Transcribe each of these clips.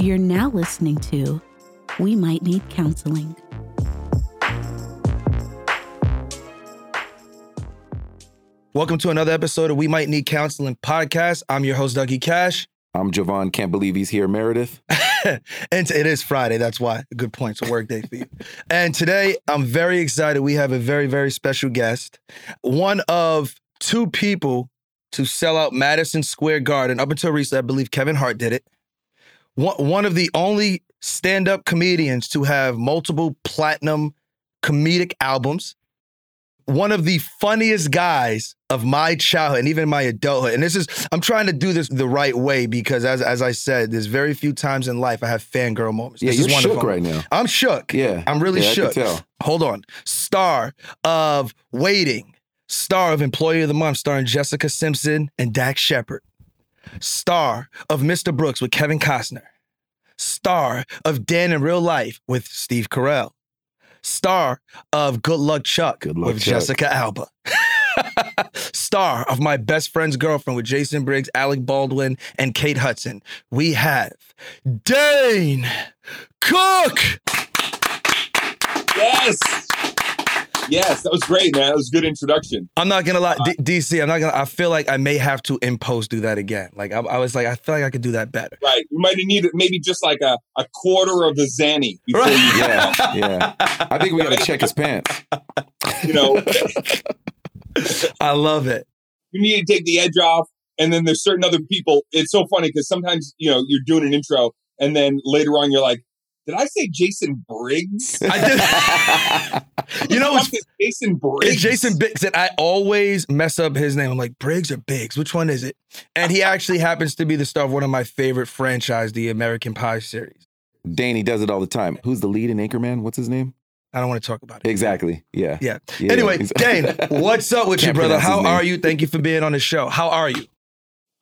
You're now listening to We Might Need Counseling. Welcome to another episode of We Might Need Counseling podcast. I'm your host, Dougie Cash. I'm Javon. Can't believe he's here, Meredith. and it is Friday. That's why. Good point. It's a work day for you. and today, I'm very excited. We have a very, very special guest. One of two people to sell out Madison Square Garden. Up until recently, I believe Kevin Hart did it. One, of the only stand up comedians to have multiple platinum comedic albums one of the funniest guys of my childhood and even my adulthood. And this is, I'm trying to do this the right way because, as as I said, there's very few times in life I have fangirl moments. Yeah, this you're is shook right now. I'm shook. Yeah, I'm really yeah, shook. Hold on. Star of Waiting, star of Employee of the Month, starring Jessica Simpson and Dax Shepard. Star of Mr. Brooks with Kevin Costner. Star of Dan in Real Life with Steve Carell star of Good Luck Chuck Good Luck with Chuck. Jessica Alba. star of My Best Friend's Girlfriend with Jason Briggs, Alec Baldwin, and Kate Hudson. We have Dane Cook. Yes. Yes, that was great, man. That was a good introduction. I'm not gonna lie, D- uh, DC. I'm not gonna. I feel like I may have to impose do that again. Like I, I was like, I feel like I could do that better. Right. You might have needed maybe just like a, a quarter of a Xanny before Right. you, Yeah, yeah. I think we got to check his pants. you know, I love it. you need to take the edge off. And then there's certain other people. It's so funny because sometimes, you know, you're doing an intro and then later on you're like, did I say Jason Briggs? I did. you know, What it's the fuck is Jason Briggs? It's Jason Biggs, and I always mess up his name. I'm like Briggs or Biggs, which one is it? And he actually happens to be the star of one of my favorite franchise, the American Pie series. Danny does it all the time. Who's the lead in Anchorman? What's his name? I don't want to talk about it. Exactly. Yeah. Yeah. Yeah, anyway, he's- Dane, what's up with you, Can't brother? How are you? Thank you for being on the show. How are you?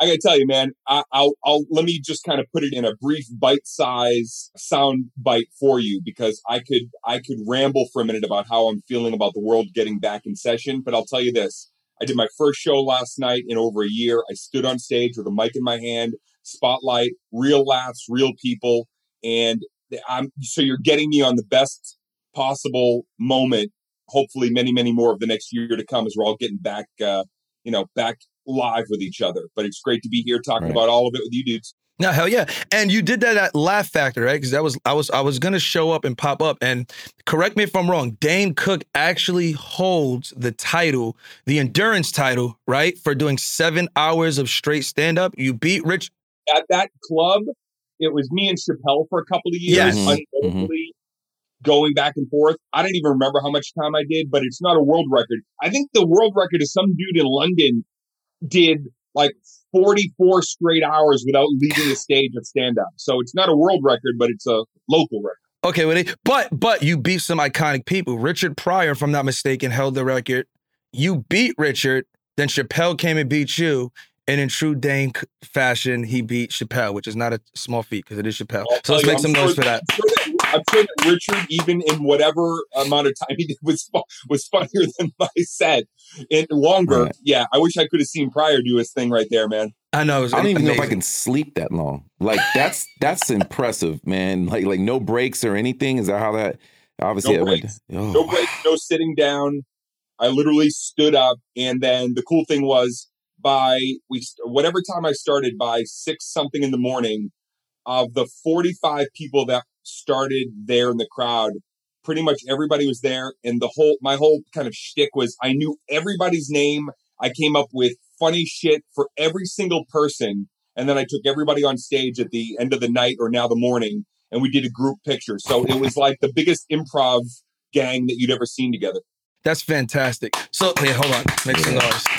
I gotta tell you, man. I, I'll, I'll let me just kind of put it in a brief bite-size sound bite for you because I could, I could ramble for a minute about how I'm feeling about the world getting back in session. But I'll tell you this: I did my first show last night in over a year. I stood on stage with a mic in my hand, spotlight, real laughs, real people, and I'm so you're getting me on the best possible moment. Hopefully, many, many more of the next year to come as we're all getting back, uh, you know, back live with each other. But it's great to be here talking Right. about all of it with you dudes. No, hell yeah. And you did that at Laugh Factory, right? Because that was I was I was gonna show up and pop up. And correct me if I'm wrong, Dane Cook actually holds the title, the endurance title, right? For doing seven hours of straight stand-up. You beat Rich. At that club, it was me and Chappelle for a couple of years, Yes. Mhm, going back and forth. I don't even remember how much time I did, but it's not a world record. I think the world record is some dude in London did like 44 straight hours without leaving the stage of stand up. So it's not a world record, but it's a local record. Okay, well, but but you beat some iconic people. Richard Pryor, if I'm not mistaken, held the record. You beat Richard, then Chappelle came and beat you. And in true Dane c- fashion, he beat Chappelle, which is not a small feat because it is Chappelle. I'll So let's you, make some I'm noise sure- for that. Sure, that, I'm sure that Richard, even in whatever amount of time he did, was fu- was funnier than my set and longer. Right. Yeah, I wish I could have seen Pryor do his thing right there, man. I know. It was I don't even know if I can sleep that long. Like that's that's impressive, man. Like like no breaks or anything. Is that how that? Obviously, No it went- breaks. oh, No break, no sitting down. I literally stood up, and then the cool thing was by we whatever time I started by six something in the morning, of the forty five people that started there in the crowd, pretty much everybody was there, and the whole my whole kind of shtick was I knew everybody's name. I came up with funny shit for every single person, and then I took everybody on stage at the end of the night or now the morning, and we did a group picture. So it was like the biggest improv gang that you'd ever seen together. That's fantastic. So, hey, hold on. Make some noise.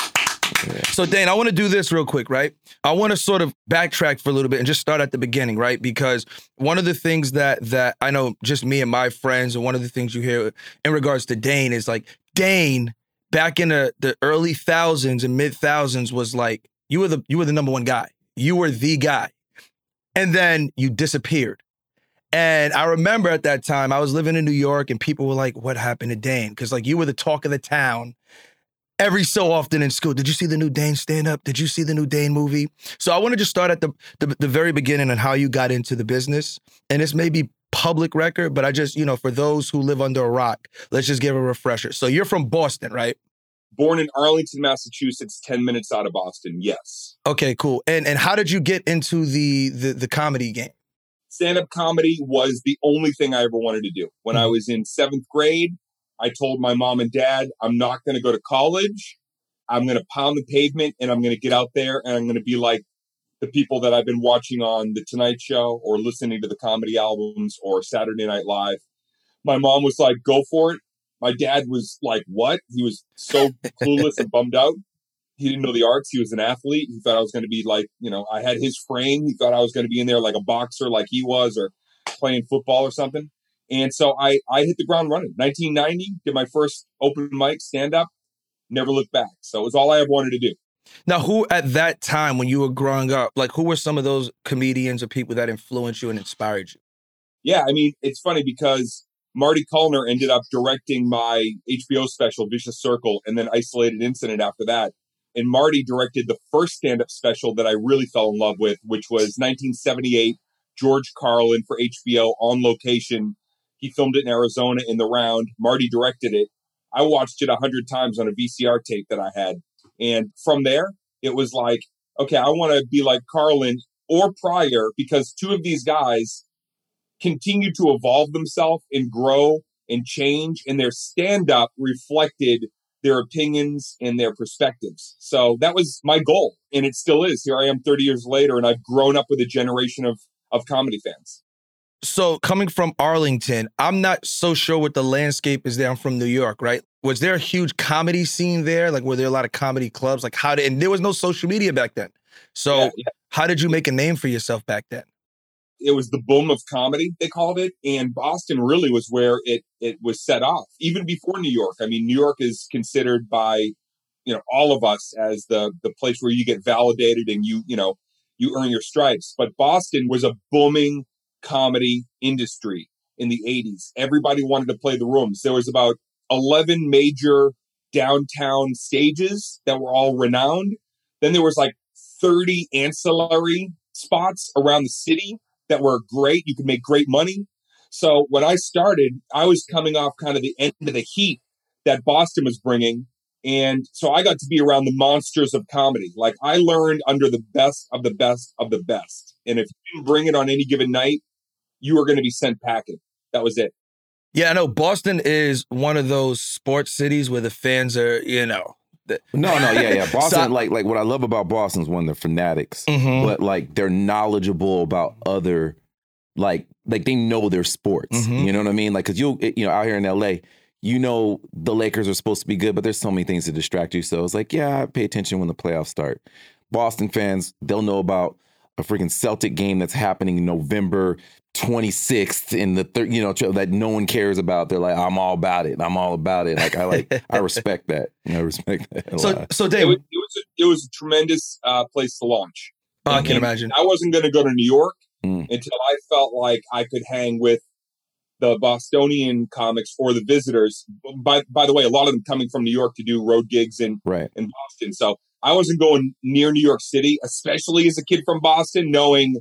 So, Dane, I want to do this real quick, right? I want to sort of backtrack for a little bit and just start at the beginning, right? Because one of the things that that I know, just me and my friends, and one of the things you hear in regards to Dane is like Dane back in the the early thousands and mid thousands was like you were the you were the number one guy. You were the guy, and then you disappeared. And I remember at that time I was living in New York, and people were like, "What happened to Dane?" Because like you were the talk of the town. Every so often in school. Did you see the new Dane stand up? Did you see the new Dane movie? So I want to just start at the, the the very beginning and how you got into the business. And this may be public record, but I just, you know, for those who live under a rock, let's just give a refresher. So you're from Boston, right? Born in Arlington, Massachusetts, 10 minutes out of Boston. Yes. Okay, cool. And and how did you get into the the, the comedy game? Stand-up comedy was the only thing I ever wanted to do. When I Mhm. was in 7th grade, I told my mom and dad, I'm not going to go to college. I'm going to pound the pavement and I'm going to get out there and I'm going to be like the people that I've been watching on The Tonight Show or listening to the comedy albums or Saturday Night Live. My mom was like, go for it. My dad was like, what? He was so clueless and bummed out. He didn't know the arts. He was an athlete. He thought I was going to be like, you know, I had his frame. He thought I was going to be in there like a boxer, like he was, or playing football or something. And so I, I hit the ground running. 1990, did my first open mic stand up, never looked back. So it was all I ever wanted to do. Now, who at that time when you were growing up, like who were some of those comedians or people that influenced you and inspired you? Yeah, I mean, it's funny because Marty Callner ended up directing my HBO special, Vicious Circle, and then Isolated Incident after that. And Marty directed the first stand up special that I really fell in love with, which was 1978, George Carlin for HBO on location. He filmed it in Arizona in the round. Marty directed it. I watched it a hundred times on a VCR tape that I had. And from there, it was like, okay, I want to be like Carlin or Pryor because two of these guys continue to evolve themselves and grow and change, and their stand up reflected their opinions and their perspectives. So that was my goal, and it still is. Here I am 30 years later, and I've grown up with a generation of, of comedy fans. So coming from Arlington, I'm not so sure what the landscape is there. I'm from New York, right? Was there a huge comedy scene there? Like, were there a lot of comedy clubs? Like, how did, and there was no social media back then. So, Yeah, yeah. how did you make a name for yourself back then? it was the boom of comedy they called it and boston really was where it it was set off even before new york i mean new york is considered by you know all of us as the the place where you get validated and you you know you earn your stripes but boston was a booming comedy industry in the 80s everybody wanted to play the rooms there was about 11 major downtown stages that were all renowned then there was like 30 ancillary spots around the city that were great. You could make great money. So when I started, I was coming off kind of the end of the heat that Boston was bringing. And so I got to be around the monsters of comedy. Like I learned under the best of the best of the best. And if you didn't bring it on any given night, you were going to be sent packing. That was it. Yeah, I know Boston is one of those sports cities where the fans are, you know, the, No, no, yeah, yeah. Boston, So- like, like what I love about Boston is when they're fanatics, Mhm. but like they're knowledgeable about other, like, like they know their sports. Mhm. You know what I mean? Like, cause you, you know, out here in LA, you know the Lakers are supposed to be good, but there's so many things to distract you. So it's like, yeah, pay attention when the playoffs start. Boston fans, they'll know about a freaking Celtic game that's happening November 26th in the third, you know, that no one cares about. They're like, I'm all about it. I'm all about it. Like I like, I respect that. I respect that. A so lot. so It was, it was, a, it was a tremendous uh, place to launch. oh, I can And imagine. I wasn't going to go to New York Mm. until I felt like I could hang with the Bostonian comics or the visitors. By by the way, a lot of them coming from New York to do road gigs in Right. in Boston. So I wasn't going near New York City, especially as a kid from Boston, knowing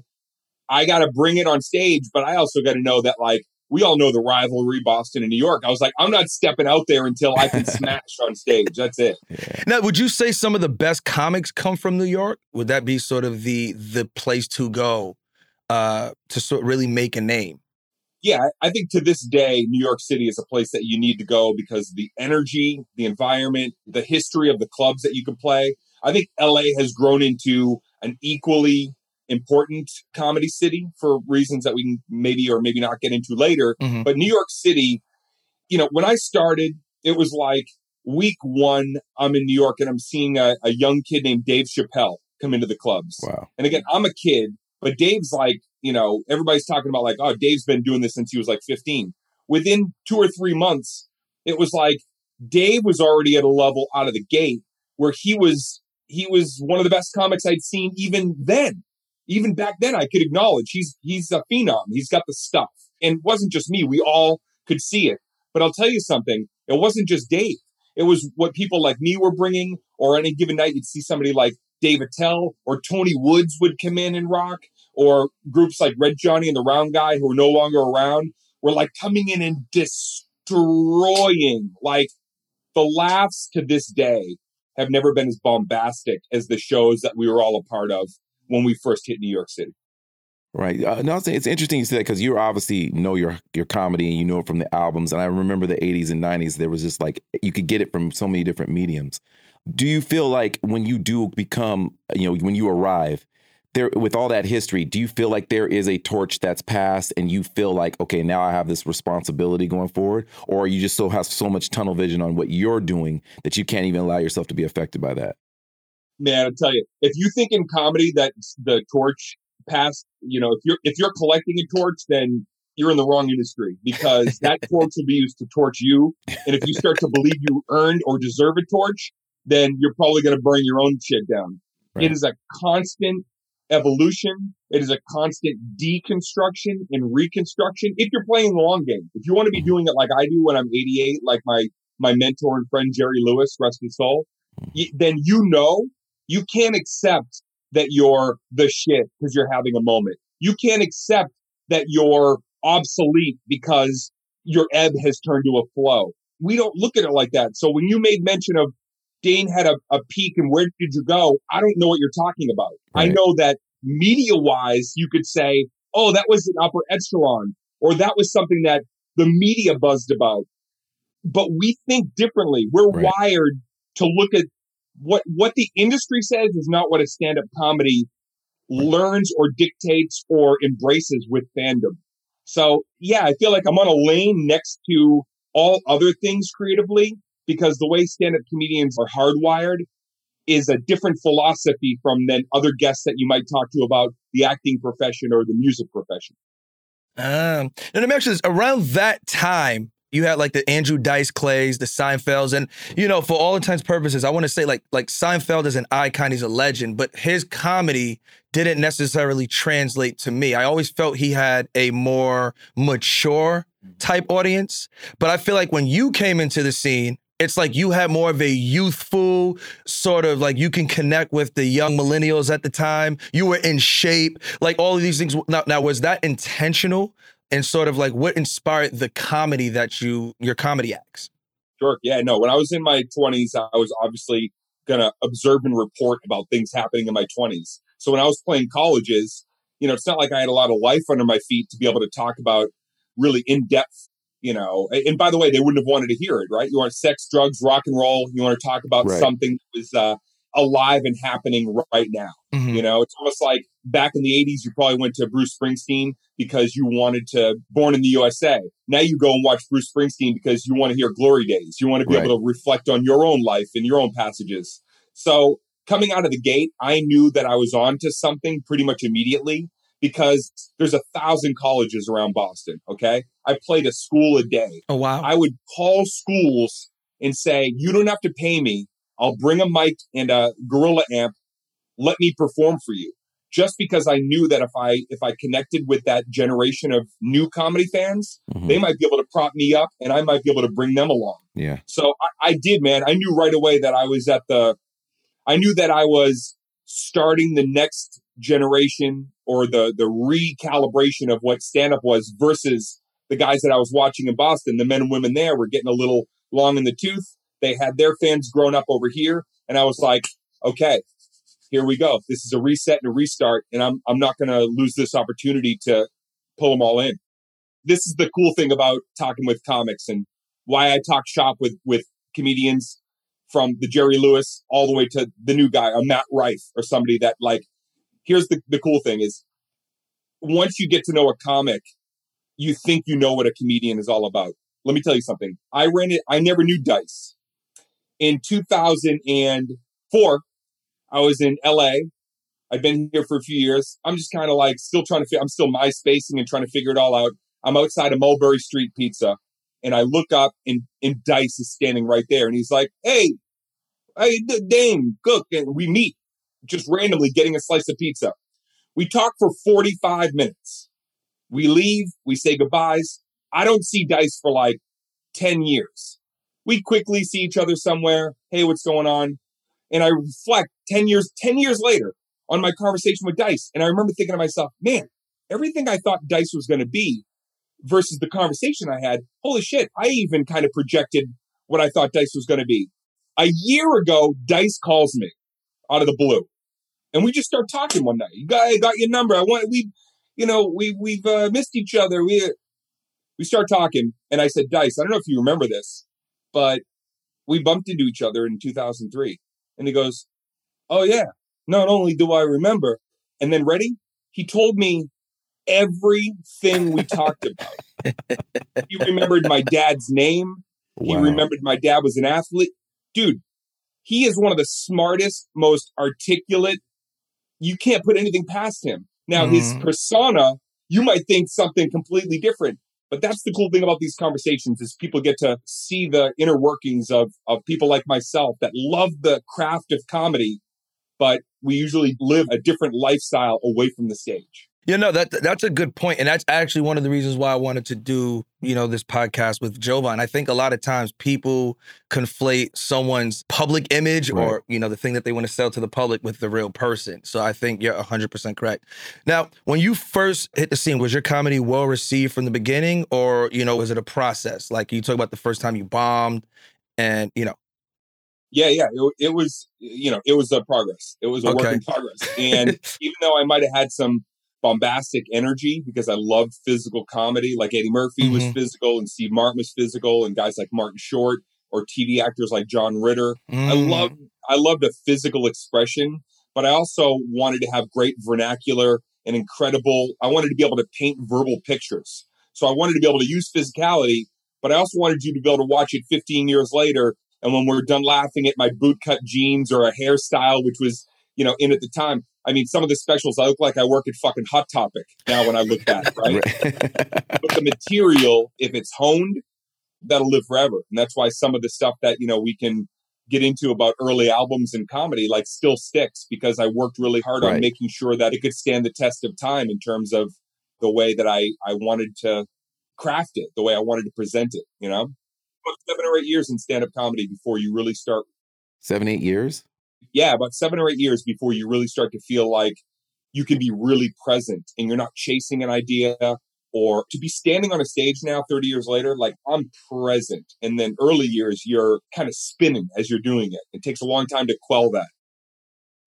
I got to bring it on stage, but I also got to know that like we all know the rivalry Boston and New York. I was like, I'm not stepping out there until I can smash on stage. That's it. Yeah. Now, would you say some of the best comics come from New York? Would that be sort of the the place to go uh, to sort really make a name? yeah, I think to this day, New York City is a place that you need to go because the energy, the environment, the history of the clubs that you can play. I think LA has grown into an equally important comedy city for reasons that we can maybe or maybe not get into later. Mhm. But New York City, you know, when I started, it was like week one, I'm in New York and I'm seeing a, a young kid named Dave Chappelle come into the clubs. Wow. And again, I'm a kid, but Dave's like, you know, everybody's talking about like, oh, Dave's been doing this since he was like 15. Within two or three months, it was like Dave was already at a level out of the gate where he was he was one of the best comics I'd seen even then. Even back then, I could acknowledge he's he's a phenom. He's got the stuff, and it wasn't just me. We all could see it. But I'll tell you something. It wasn't just Dave. It was what people like me were bringing, or any given night, you'd see somebody like Dave Attell or Tony Woods would come in and rock, or groups like Red Johnny and the Round Guy, who are no longer around, were like coming in and destroying. Like the laughs to this day have never been as bombastic as the shows that we were all a part of when we first hit New York City. Right. Uh, no, it's interesting you say that because you obviously know your your comedy and you know it from the albums. And I remember the '80s and '90s. There was just like you could get it from so many different mediums. Do you feel like when you do become, you know, when you arrive there with all that history, do you feel like there is a torch that's passed and you feel like, okay, now I have this responsibility going forward? Or you just so have so much tunnel vision on what you're doing that you can't even allow yourself to be affected by that? Man, I tell you, if you think in comedy that the torch passed you know, if you're if you're collecting a torch, then you're in the wrong industry because that torch will be used to torch you. And if you start to believe you earned or deserve a torch, then you're probably going to burn your own shit down. Right. It is a constant evolution. It is a constant deconstruction and reconstruction. If you're playing the long game, if you want to be doing it like I do when I'm 88, like my my mentor and friend Jerry Lewis, rest his soul, then you know you can't accept that you're the shit because you're having a moment. You can't accept that you're obsolete because your ebb has turned to a flow. We don't look at it like that. So when you made mention of Dane had a, a peak and where did you go? I don't know what you're talking about. Right. I know that media wise, you could say, oh, that was an upper echelon or that was something that the media buzzed about. But we think differently. We're right. wired to look at what what the industry says is not what a stand-up comedy learns or dictates or embraces with fandom. So yeah, I feel like I'm on a lane next to all other things creatively because the way stand-up comedians are hardwired is a different philosophy from than other guests that you might talk to about the acting profession or the music profession. Um, and I'm around that time you had like the Andrew Dice Clays, the Seinfelds, and you know, for all intents purposes, I want to say like like Seinfeld is an icon, he's a legend, but his comedy didn't necessarily translate to me. I always felt he had a more mature type audience, but I feel like when you came into the scene, it's like you had more of a youthful sort of like you can connect with the young millennials at the time. You were in shape, like all of these things. Now, now was that intentional? and sort of like what inspired the comedy that you your comedy acts sure yeah no when i was in my 20s i was obviously gonna observe and report about things happening in my 20s so when i was playing colleges you know it's not like i had a lot of life under my feet to be able to talk about really in-depth you know and by the way they wouldn't have wanted to hear it right you want sex drugs rock and roll you want to talk about right. something that was uh, alive and happening right now. Mm-hmm. You know, it's almost like back in the 80s, you probably went to Bruce Springsteen because you wanted to born in the USA. Now you go and watch Bruce Springsteen because you want to hear glory days. You want to be right. able to reflect on your own life and your own passages. So coming out of the gate, I knew that I was on to something pretty much immediately because there's a thousand colleges around Boston. Okay. I played a school a day. Oh, wow. I would call schools and say, you don't have to pay me I'll bring a mic and a gorilla amp. Let me perform for you. Just because I knew that if I if I connected with that generation of new comedy fans, mm-hmm. they might be able to prop me up, and I might be able to bring them along. Yeah. So I, I did, man. I knew right away that I was at the. I knew that I was starting the next generation or the the recalibration of what stand up was versus the guys that I was watching in Boston. The men and women there were getting a little long in the tooth they had their fans grown up over here. And I was like, okay, here we go. This is a reset and a restart. And I'm, I'm not going to lose this opportunity to pull them all in. This is the cool thing about talking with comics and why I talk shop with, with comedians from the Jerry Lewis all the way to the new guy, a Matt Rife or somebody that like, here's the, the cool thing is once you get to know a comic, you think you know what a comedian is all about. Let me tell you something. I ran it. I never knew dice in 2004, I was in LA. I've been here for a few years. I'm just kind of like still trying to, I'm still MySpacing and trying to figure it all out. I'm outside of Mulberry Street Pizza and I look up and, and Dice is standing right there. And he's like, Hey, hey, Dane, cook. And we meet just randomly getting a slice of pizza. We talk for 45 minutes. We leave, we say goodbyes. I don't see Dice for like 10 years we quickly see each other somewhere. Hey, what's going on? And I reflect 10 years, 10 years later on my conversation with Dice. And I remember thinking to myself, man, everything I thought Dice was going to be versus the conversation I had, holy shit, I even kind of projected what I thought Dice was going to be. A year ago, Dice calls me out of the blue. And we just start talking one night. You got, I got your number. I want, we, you know, we, we've uh, missed each other. We, we start talking. And I said, Dice, I don't know if you remember this, but we bumped into each other in 2003. And he goes, Oh, yeah. Not only do I remember, and then ready? He told me everything we talked about. he remembered my dad's name. He remembered my dad was an athlete. Dude, he is one of the smartest, most articulate. You can't put anything past him. Now, his Mhm. persona, you might think something completely different. But that's the cool thing about these conversations is people get to see the inner workings of, of people like myself that love the craft of comedy, but we usually live a different lifestyle away from the stage. You know that that's a good point, and that's actually one of the reasons why I wanted to do you know this podcast with Jovan. I think a lot of times people conflate someone's public image Right. or you know the thing that they want to sell to the public with the real person. So I think you're 100 percent correct. Now, when you first hit the scene, was your comedy well received from the beginning, or you know was it a process? Like you talk about the first time you bombed, and you know Yeah, yeah. It, it was, you know, it was a progress. It was a work in progress. And even though I might have had some bombastic energy because I loved physical comedy, like Eddie Murphy was Mhm. physical and Steve Martin was physical and guys like Martin Short or TV actors like John Ritter. I Mm. love I loved a physical expression, but I also wanted to have great vernacular and incredible. I wanted to be able to paint verbal pictures. So I wanted to be able to use physicality, but I also wanted you to be able to watch it 15 years later. And when we're done laughing at my bootcut jeans or a hairstyle, which was, you know, in at the time, I mean, some of the specials, I look like I work at fucking Hot Topic now when I look back, right? but the material, if it's honed, that'll live forever. And that's why some of the stuff that, you know, we can get into about early albums and comedy like still sticks because I worked really hard on making sure that it could stand the test of time in terms of the way that I, I wanted to craft it, the way I wanted to present it, you know? About seven or eight years in stand up comedy before you really start Seven, eight years? Yeah, about seven or eight years before you really start to feel like you can be really present and you're not chasing an idea or to be standing on a stage now 30 years later, like I'm present. And then early years, you're kind of spinning as you're doing it. It takes a long time to quell that.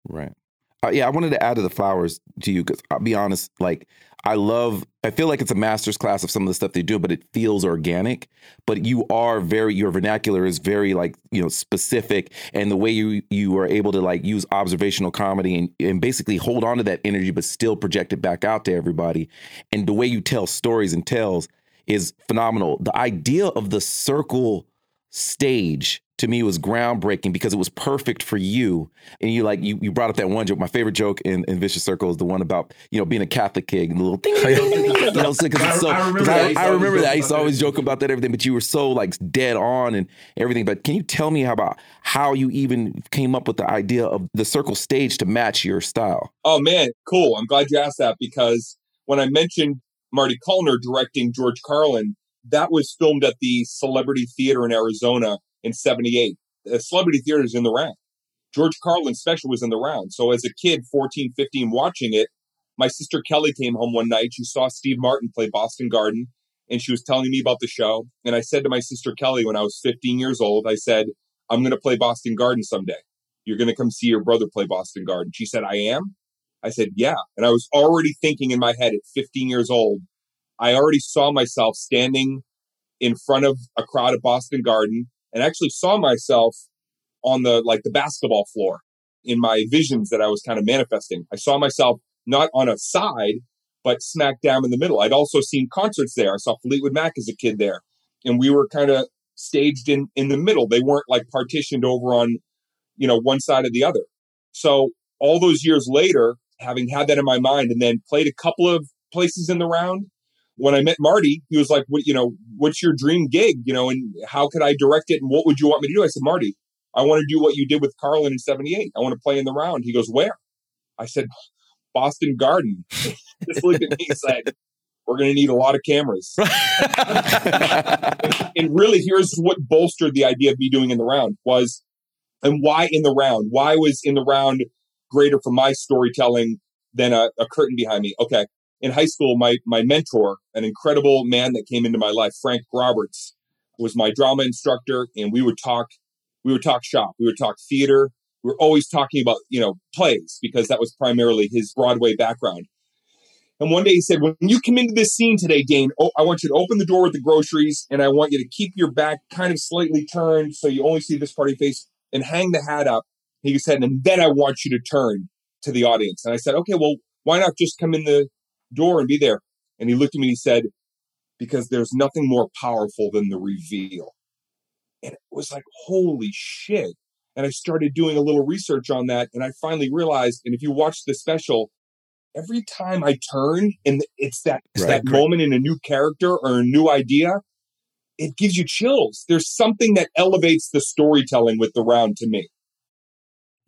Right. Uh, yeah, I wanted to add to the flowers to you because I'll be honest, like I love, I feel like it's a master's class of some of the stuff they do, but it feels organic. But you are very, your vernacular is very like you know specific, and the way you you are able to like use observational comedy and and basically hold on to that energy, but still project it back out to everybody, and the way you tell stories and tells is phenomenal. The idea of the circle stage to me was groundbreaking because it was perfect for you and you like you you brought up that one joke. My favorite joke in, in Vicious Circle is the one about you know being a Catholic kid and the little thing. you know, so, it's so, I- I remember. I I, used to I remember that. I used to always joke about that everything, but you were so like dead on and everything. But can you tell me how about how you even came up with the idea of the circle stage to match your style? Oh man, cool. I'm glad you asked that because when I mentioned Marty Callner directing George Carlin, that was filmed at the Celebrity Theater in Arizona in 78. The Celebrity Theater is in the round. George Carlin's special was in the round. So as a kid, 14, 15, watching it, my sister Kelly came home one night. She saw Steve Martin play Boston Garden and she was telling me about the show. And I said to my sister Kelly when I was 15 years old, I said, I'm going to play Boston Garden someday. You're going to come see your brother play Boston Garden. She said, I am. I said, yeah. And I was already thinking in my head at 15 years old, I already saw myself standing in front of a crowd at Boston Garden and actually saw myself on the, like the basketball floor in my visions that I was kind of manifesting. I saw myself not on a side, but smack down in the middle. I'd also seen concerts there. I saw Fleetwood Mac as a kid there and we were kind of staged in, in the middle. They weren't like partitioned over on, you know, one side or the other. So all those years later, having had that in my mind and then played a couple of places in the round, when I met Marty, he was like, "What you know? What's your dream gig? You know, and how could I direct it? And what would you want me to do?" I said, "Marty, I want to do what you did with Carlin in '78. I want to play in the round." He goes, "Where?" I said, "Boston Garden." Just looked at me and said, we're going to need a lot of cameras. and really, here's what bolstered the idea of me doing in the round was, and why in the round? Why was in the round greater for my storytelling than a, a curtain behind me? Okay. In high school, my, my mentor, an incredible man that came into my life, Frank Roberts, was my drama instructor. And we would talk, we would talk shop. We would talk theater. We were always talking about, you know, plays because that was primarily his Broadway background. And one day he said, When you come into this scene today, Dane, oh, I want you to open the door with the groceries and I want you to keep your back kind of slightly turned so you only see this part of your face and hang the hat up. He said, And then I want you to turn to the audience. And I said, Okay, well, why not just come in the door and be there? And he looked at me and he said, Because there's nothing more powerful than the reveal. And it was like, Holy shit. And I started doing a little research on that. And I finally realized, and if you watch the special, every time I turn and it's that it's right. that moment in a new character or a new idea, it gives you chills. There's something that elevates the storytelling with the round to me.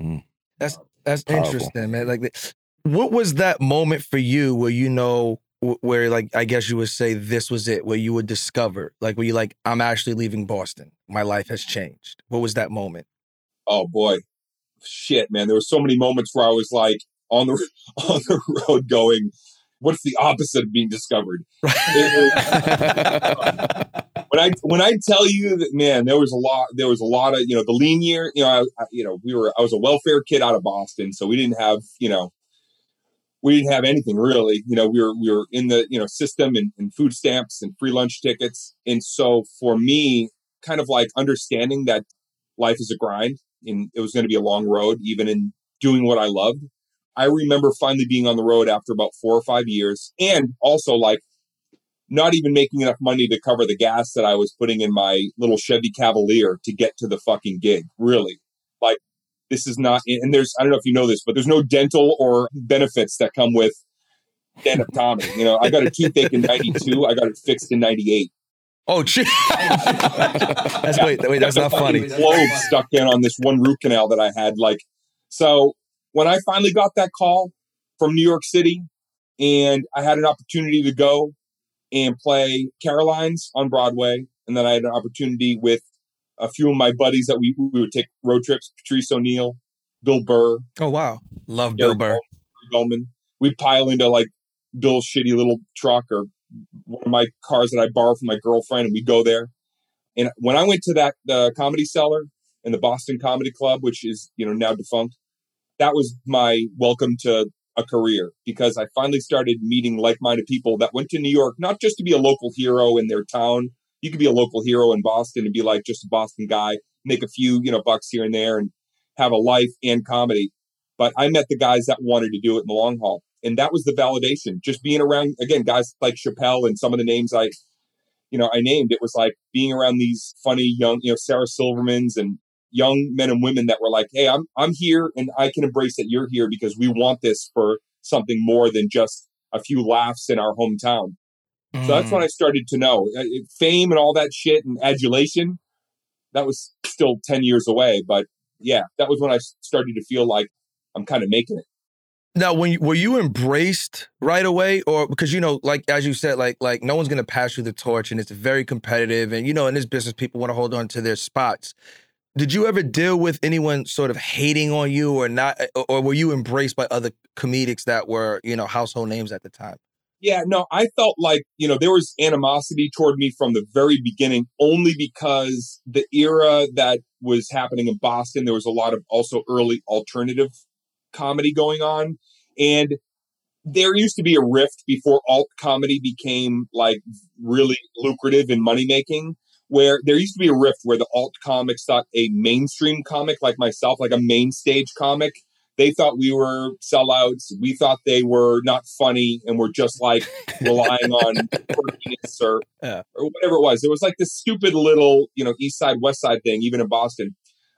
Mm. That's that's Powerful. interesting, man. Like, what was that moment for you where you know where like I guess you would say this was it, where you would discover like where you like I'm actually leaving Boston. My life has changed. What was that moment? Oh boy, shit, man. There were so many moments where I was like, on the on the road going, what's the opposite of being discovered? when I when I tell you that, man, there was a lot. There was a lot of you know the lean year. You know, I, I, you know, we were. I was a welfare kid out of Boston, so we didn't have you know. We didn't have anything really, you know. We were we were in the you know system and, and food stamps and free lunch tickets, and so for me, kind of like understanding that life is a grind and it was going to be a long road, even in doing what I loved. I remember finally being on the road after about four or five years and also like not even making enough money to cover the gas that I was putting in my little Chevy Cavalier to get to the fucking gig. Really. This is not, and there's, I don't know if you know this, but there's no dental or benefits that come with comedy. You know, I got a toothache in 92. I got it fixed in 98. Oh, shit. that's wait, wait, that's not funny. Globe stuck in on this one root canal that I had. Like, so when I finally got that call from New York City and I had an opportunity to go and play Caroline's on Broadway, and then I had an opportunity with a few of my buddies that we, we would take road trips, Patrice O'Neal, Bill Burr. Oh, wow. Love Bill Burr. Goldman. We'd pile into like Bill's shitty little truck or one of my cars that I borrowed from my girlfriend, and we go there. And when I went to that the comedy cellar in the Boston Comedy Club, which is you know now defunct, that was my welcome to a career because I finally started meeting like-minded people that went to New York not just to be a local hero in their town. You could be a local hero in Boston and be like just a Boston guy, make a few, you know, bucks here and there and have a life and comedy. But I met the guys that wanted to do it in the long haul. And that was the validation. Just being around again, guys like Chappelle and some of the names I you know, I named, it was like being around these funny young, you know, Sarah Silvermans and young men and women that were like, "Hey, I'm I'm here, and I can embrace that you're here because we want this for something more than just a few laughs in our hometown." Mm. So that's when mm. I started to know uh, fame and all that shit and adulation. That was still ten years away, but yeah, that was when I started to feel like I'm kind of making it. Now, when you, were you embraced right away, or because you know, like as you said, like like no one's gonna pass you the torch, and it's very competitive, and you know, in this business, people want to hold on to their spots. Did you ever deal with anyone sort of hating on you or not, or were you embraced by other comedics that were, you know, household names at the time? Yeah, no, I felt like, you know, there was animosity toward me from the very beginning, only because the era that was happening in Boston, there was a lot of also early alternative comedy going on. And there used to be a rift before alt comedy became like really lucrative and money making where there used to be a rift where the alt comics thought a mainstream comic like myself, like a main stage comic, they thought we were sellouts. We thought they were not funny and were just like relying on quirkiness or, yeah. or whatever it was. It was like this stupid little, you know, East Side, West Side thing, even in Boston.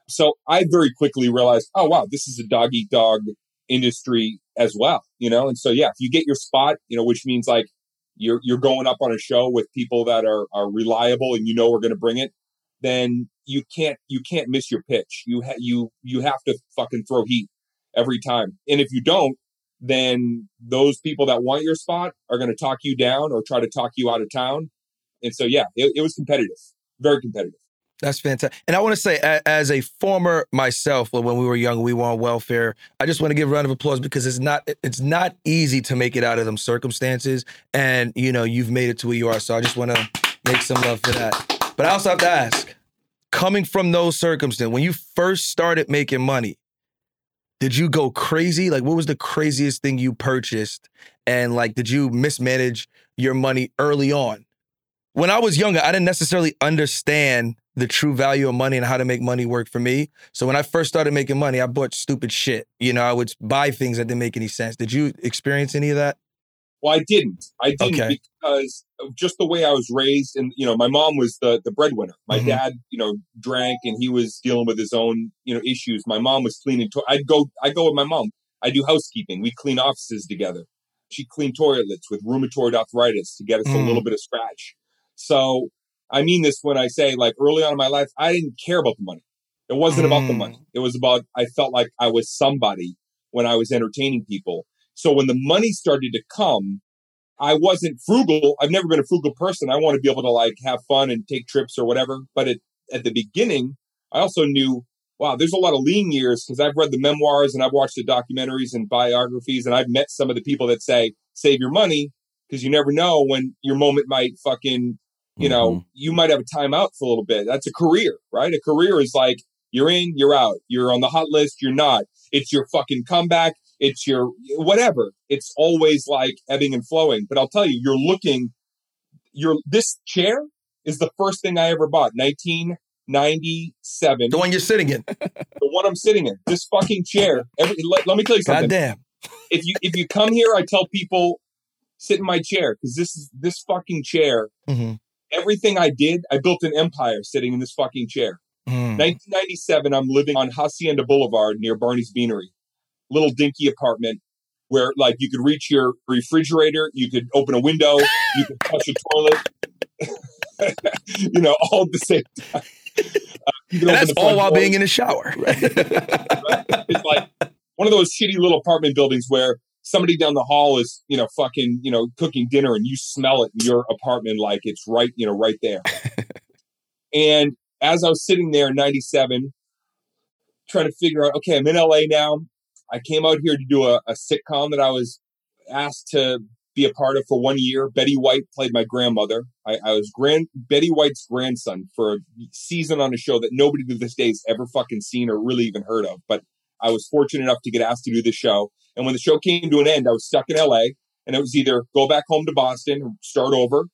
So I very quickly realized, oh, wow, this is a dog eat dog industry as well, you know? And so, yeah, if you get your spot, you know, which means like you're you're going up on a show with people that are are reliable and you know we're going to bring it, then you can't you can't miss your pitch. You ha- you you have to fucking throw heat every time. And if you don't, then those people that want your spot are going to talk you down or try to talk you out of town. And so, yeah, it, it was competitive, very competitive. That's fantastic. And I want to say, as a former myself, when we were young, we were on welfare. I just want to give a round of applause because it's not it's not easy to make it out of them circumstances. And you know, you've made it to where you are. So I just want to make some love for that. But I also have to ask, coming from those circumstances, when you first started making money, did you go crazy? Like, what was the craziest thing you purchased? And like, did you mismanage your money early on? When I was younger, I didn't necessarily understand the true value of money and how to make money work for me. So when I first started making money, I bought stupid shit. You know, I would buy things that didn't make any sense. Did you experience any of that? Well, I didn't. I didn't okay. because of just the way I was raised. And, you know, my mom was the, the breadwinner. My mm-hmm. dad, you know, drank and he was dealing with his own, you know, issues. My mom was cleaning. To- I'd go, I go with my mom. I do housekeeping. We clean offices together. She cleaned toilets with rheumatoid arthritis to get us mm. a little bit of scratch. So I mean this when I say like early on in my life, I didn't care about the money. It wasn't mm. about the mm. money. It was about, I felt like I was somebody when I was entertaining people. So when the money started to come, I wasn't frugal. I've never been a frugal person. I want to be able to like have fun and take trips or whatever. But it, at the beginning, I also knew, wow, there's a lot of lean years because I've read the memoirs and I've watched the documentaries and biographies and I've met some of the people that say, save your money because you never know when your moment might fucking, you know, mm-hmm. you might have a timeout for a little bit. That's a career, right? A career is like you're in, you're out. You're on the hot list, you're not. It's your fucking comeback it's your whatever. It's always like ebbing and flowing. But I'll tell you, you're looking, you're, this chair is the first thing I ever bought, 1997. The one you're sitting in. the one I'm sitting in. This fucking chair. Every, let, let me tell you something. Goddamn. If you, if you come here, I tell people, sit in my chair because this is, this fucking chair. Mm-hmm. Everything I did, I built an empire sitting in this fucking chair. Mm. 1997, I'm living on Hacienda Boulevard near Barney's Beanery little dinky apartment where like you could reach your refrigerator, you could open a window, you could touch a toilet, you know, all at the same time. Uh, that's all while door. being in a shower. right? It's like one of those shitty little apartment buildings where somebody down the hall is, you know, fucking, you know, cooking dinner and you smell it in your apartment like it's right, you know, right there. and as I was sitting there in 97, trying to figure out, okay, I'm in LA now. I came out here to do a, a sitcom that I was asked to be a part of for one year. Betty White played my grandmother. I, I, was grand Betty White's grandson for a season on a show that nobody to this day has ever fucking seen or really even heard of. But I was fortunate enough to get asked to do the show. And when the show came to an end, I was stuck in LA and it was either go back home to Boston, start over,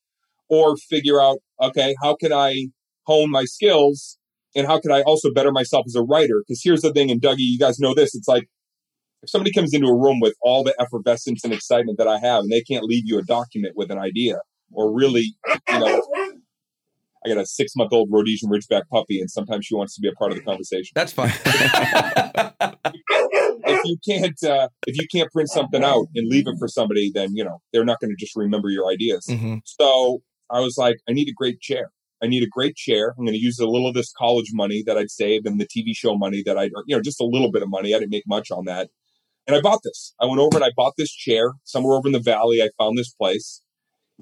or figure out, okay, how can I hone my skills and how can I also better myself as a writer? Because here's the thing, and Dougie, you guys know this. It's like if somebody comes into a room with all the effervescence and excitement that I have, and they can't leave you a document with an idea or really, you know, I got a six month old Rhodesian Ridgeback puppy, and sometimes she wants to be a part of the conversation. That's fine. if you can't, uh, if you can't print something out and leave it for somebody, then you know they're not going to just remember your ideas. Mm-hmm. So I was like, I need a great chair. I need a great chair. I'm going to use a little of this college money that I'd saved and the TV show money that I, you know, just a little bit of money. I didn't make much on that. And I bought this. I went over and I bought this chair somewhere over in the valley. I found this place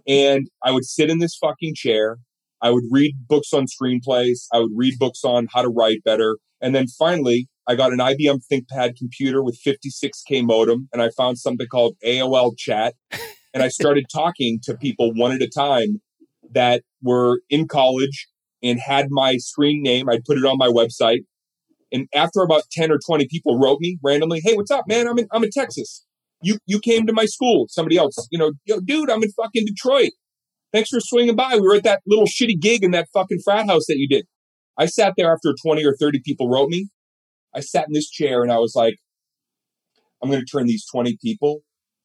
and I would sit in this fucking chair. I would read books on screenplays. I would read books on how to write better. And then finally, I got an IBM ThinkPad computer with 56K modem and I found something called AOL chat. And I started talking to people one at a time that were in college and had my screen name. I'd put it on my website. And after about 10 or 20 people wrote me randomly, Hey, what's up, man? I'm in, I'm in Texas. You, you came to my school. Somebody else, you know, yo, dude, I'm in fucking Detroit. Thanks for swinging by. We were at that little shitty gig in that fucking frat house that you did. I sat there after 20 or 30 people wrote me. I sat in this chair and I was like, I'm going to turn these 20 people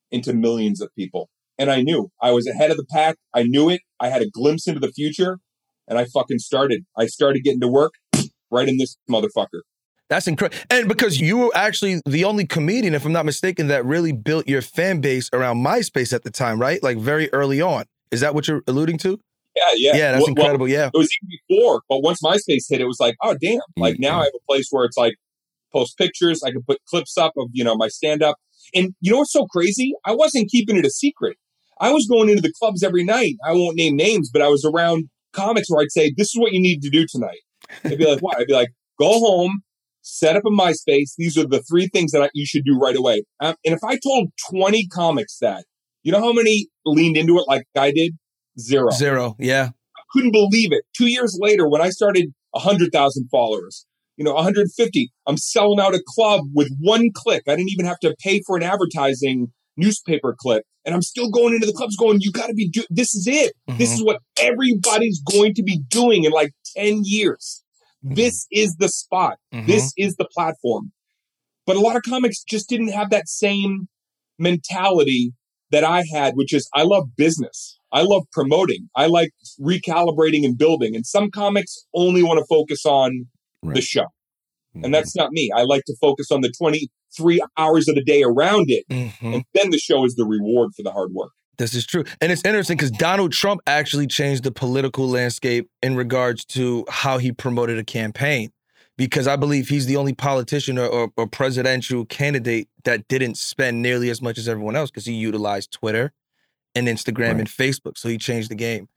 into millions of people. And I knew I was ahead of the pack. I knew it. I had a glimpse into the future and I fucking started. I started getting to work right in this motherfucker. That's incredible. And because you were actually the only comedian, if I'm not mistaken, that really built your fan base around MySpace at the time, right? Like very early on. Is that what you're alluding to? Yeah, yeah. Yeah, that's well, incredible. yeah. It was even before, but once MySpace hit, it was like, oh damn. Like mm-hmm. now I have a place where it's like post pictures, I can put clips up of, you know, my stand up. and you know what's so crazy? I wasn't keeping it a secret. I was going into the clubs every night. I won't name names, but I was around comics where I'd say, "This is what you need to do tonight." They'd be like, "What?" I'd be like, "Go home, set up a MySpace. These are the three things that I, you should do right away." Um, and if I told twenty comics that, you know how many leaned into it like I did? Zero. Zero. Yeah. I couldn't believe it. Two years later, when I started, hundred thousand followers. You know, 150. I'm selling out a club with one click. I didn't even have to pay for an advertising newspaper clip. And I'm still going into the clubs going, you got to be, do- this is it. Mm-hmm. This is what everybody's going to be doing in like 10 years. Mm-hmm. This is the spot. Mm-hmm. This is the platform. But a lot of comics just didn't have that same mentality that I had, which is I love business. I love promoting. I like recalibrating and building. And some comics only want to focus on right. the show. Mm-hmm. And that's not me. I like to focus on the 23 hours of the day around it. Mm-hmm. And then the show is the reward for the hard work. This is true. And it's interesting because Donald Trump actually changed the political landscape in regards to how he promoted a campaign. Because I believe he's the only politician or, or, or presidential candidate that didn't spend nearly as much as everyone else because he utilized Twitter and Instagram right. and Facebook. So he changed the game.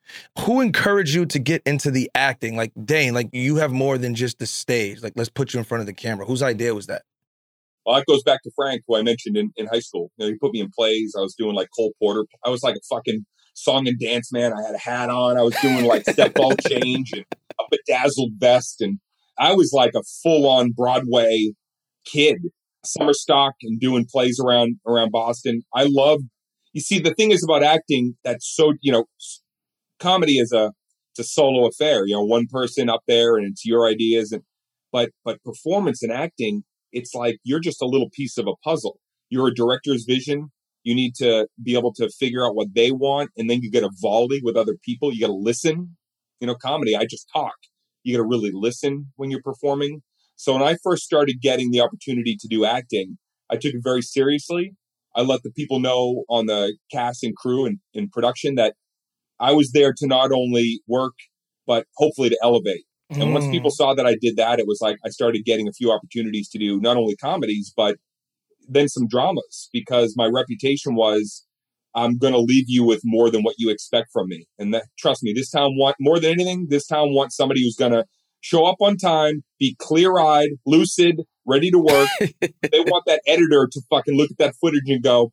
Who encouraged you to get into the acting? Like Dane, like you have more than just the stage. Like let's put you in front of the camera. Whose idea was that? Well, that goes back to Frank, who I mentioned in, in high school. You know, he put me in plays. I was doing like Cole Porter. I was like a fucking song and dance man. I had a hat on. I was doing like step ball change and a bedazzled vest. And I was like a full on Broadway kid, summer stock and doing plays around around Boston. I loved you see, the thing is about acting that's so, you know, comedy is a, it's a solo affair, you know, one person up there and it's your ideas. And, but, but performance and acting, it's like you're just a little piece of a puzzle. You're a director's vision. You need to be able to figure out what they want. And then you get a volley with other people. You got to listen. You know, comedy, I just talk. You got to really listen when you're performing. So when I first started getting the opportunity to do acting, I took it very seriously. I let the people know on the cast and crew and in production that I was there to not only work, but hopefully to elevate. Mm. And once mm. people saw that I did that, it was like I started getting a few opportunities to do not only comedies, but then some dramas because my reputation was I'm going to leave you with more than what you expect from me. And that, trust me, this town want more than anything, this town wants somebody who's going to show up on time, be clear eyed, lucid, ready to work. they want that editor to fucking look at that footage and go,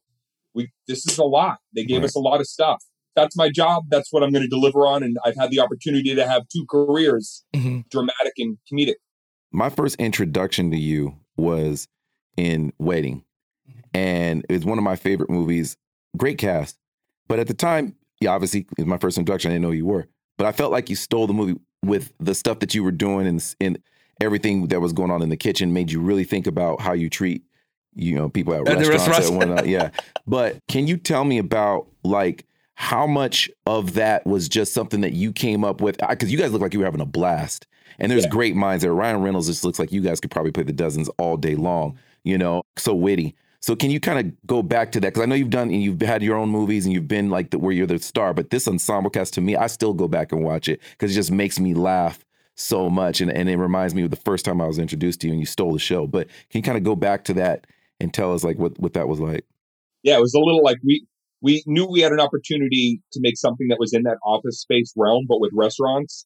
"We this is a lot. They gave right. us a lot of stuff. That's my job. That's what I'm going to deliver on." And I've had the opportunity to have two careers, mm-hmm. dramatic and comedic. My first introduction to you was in Waiting, and it was one of my favorite movies. Great cast, but at the time, yeah, obviously, it was my first introduction. I didn't know you were, but I felt like you stole the movie with the stuff that you were doing and and everything that was going on in the kitchen made you really think about how you treat you know people at, at restaurants, restaurants. yeah but can you tell me about like how much of that was just something that you came up with because you guys look like you were having a blast and there's yeah. great minds there ryan reynolds just looks like you guys could probably play the dozens all day long you know so witty so can you kind of go back to that because i know you've done and you've had your own movies and you've been like the, where you're the star but this ensemble cast to me i still go back and watch it because it just makes me laugh so much. And, and it reminds me of the first time I was introduced to you and you stole the show. But can you kind of go back to that and tell us like what, what that was like? Yeah, it was a little like we we knew we had an opportunity to make something that was in that office space realm, but with restaurants.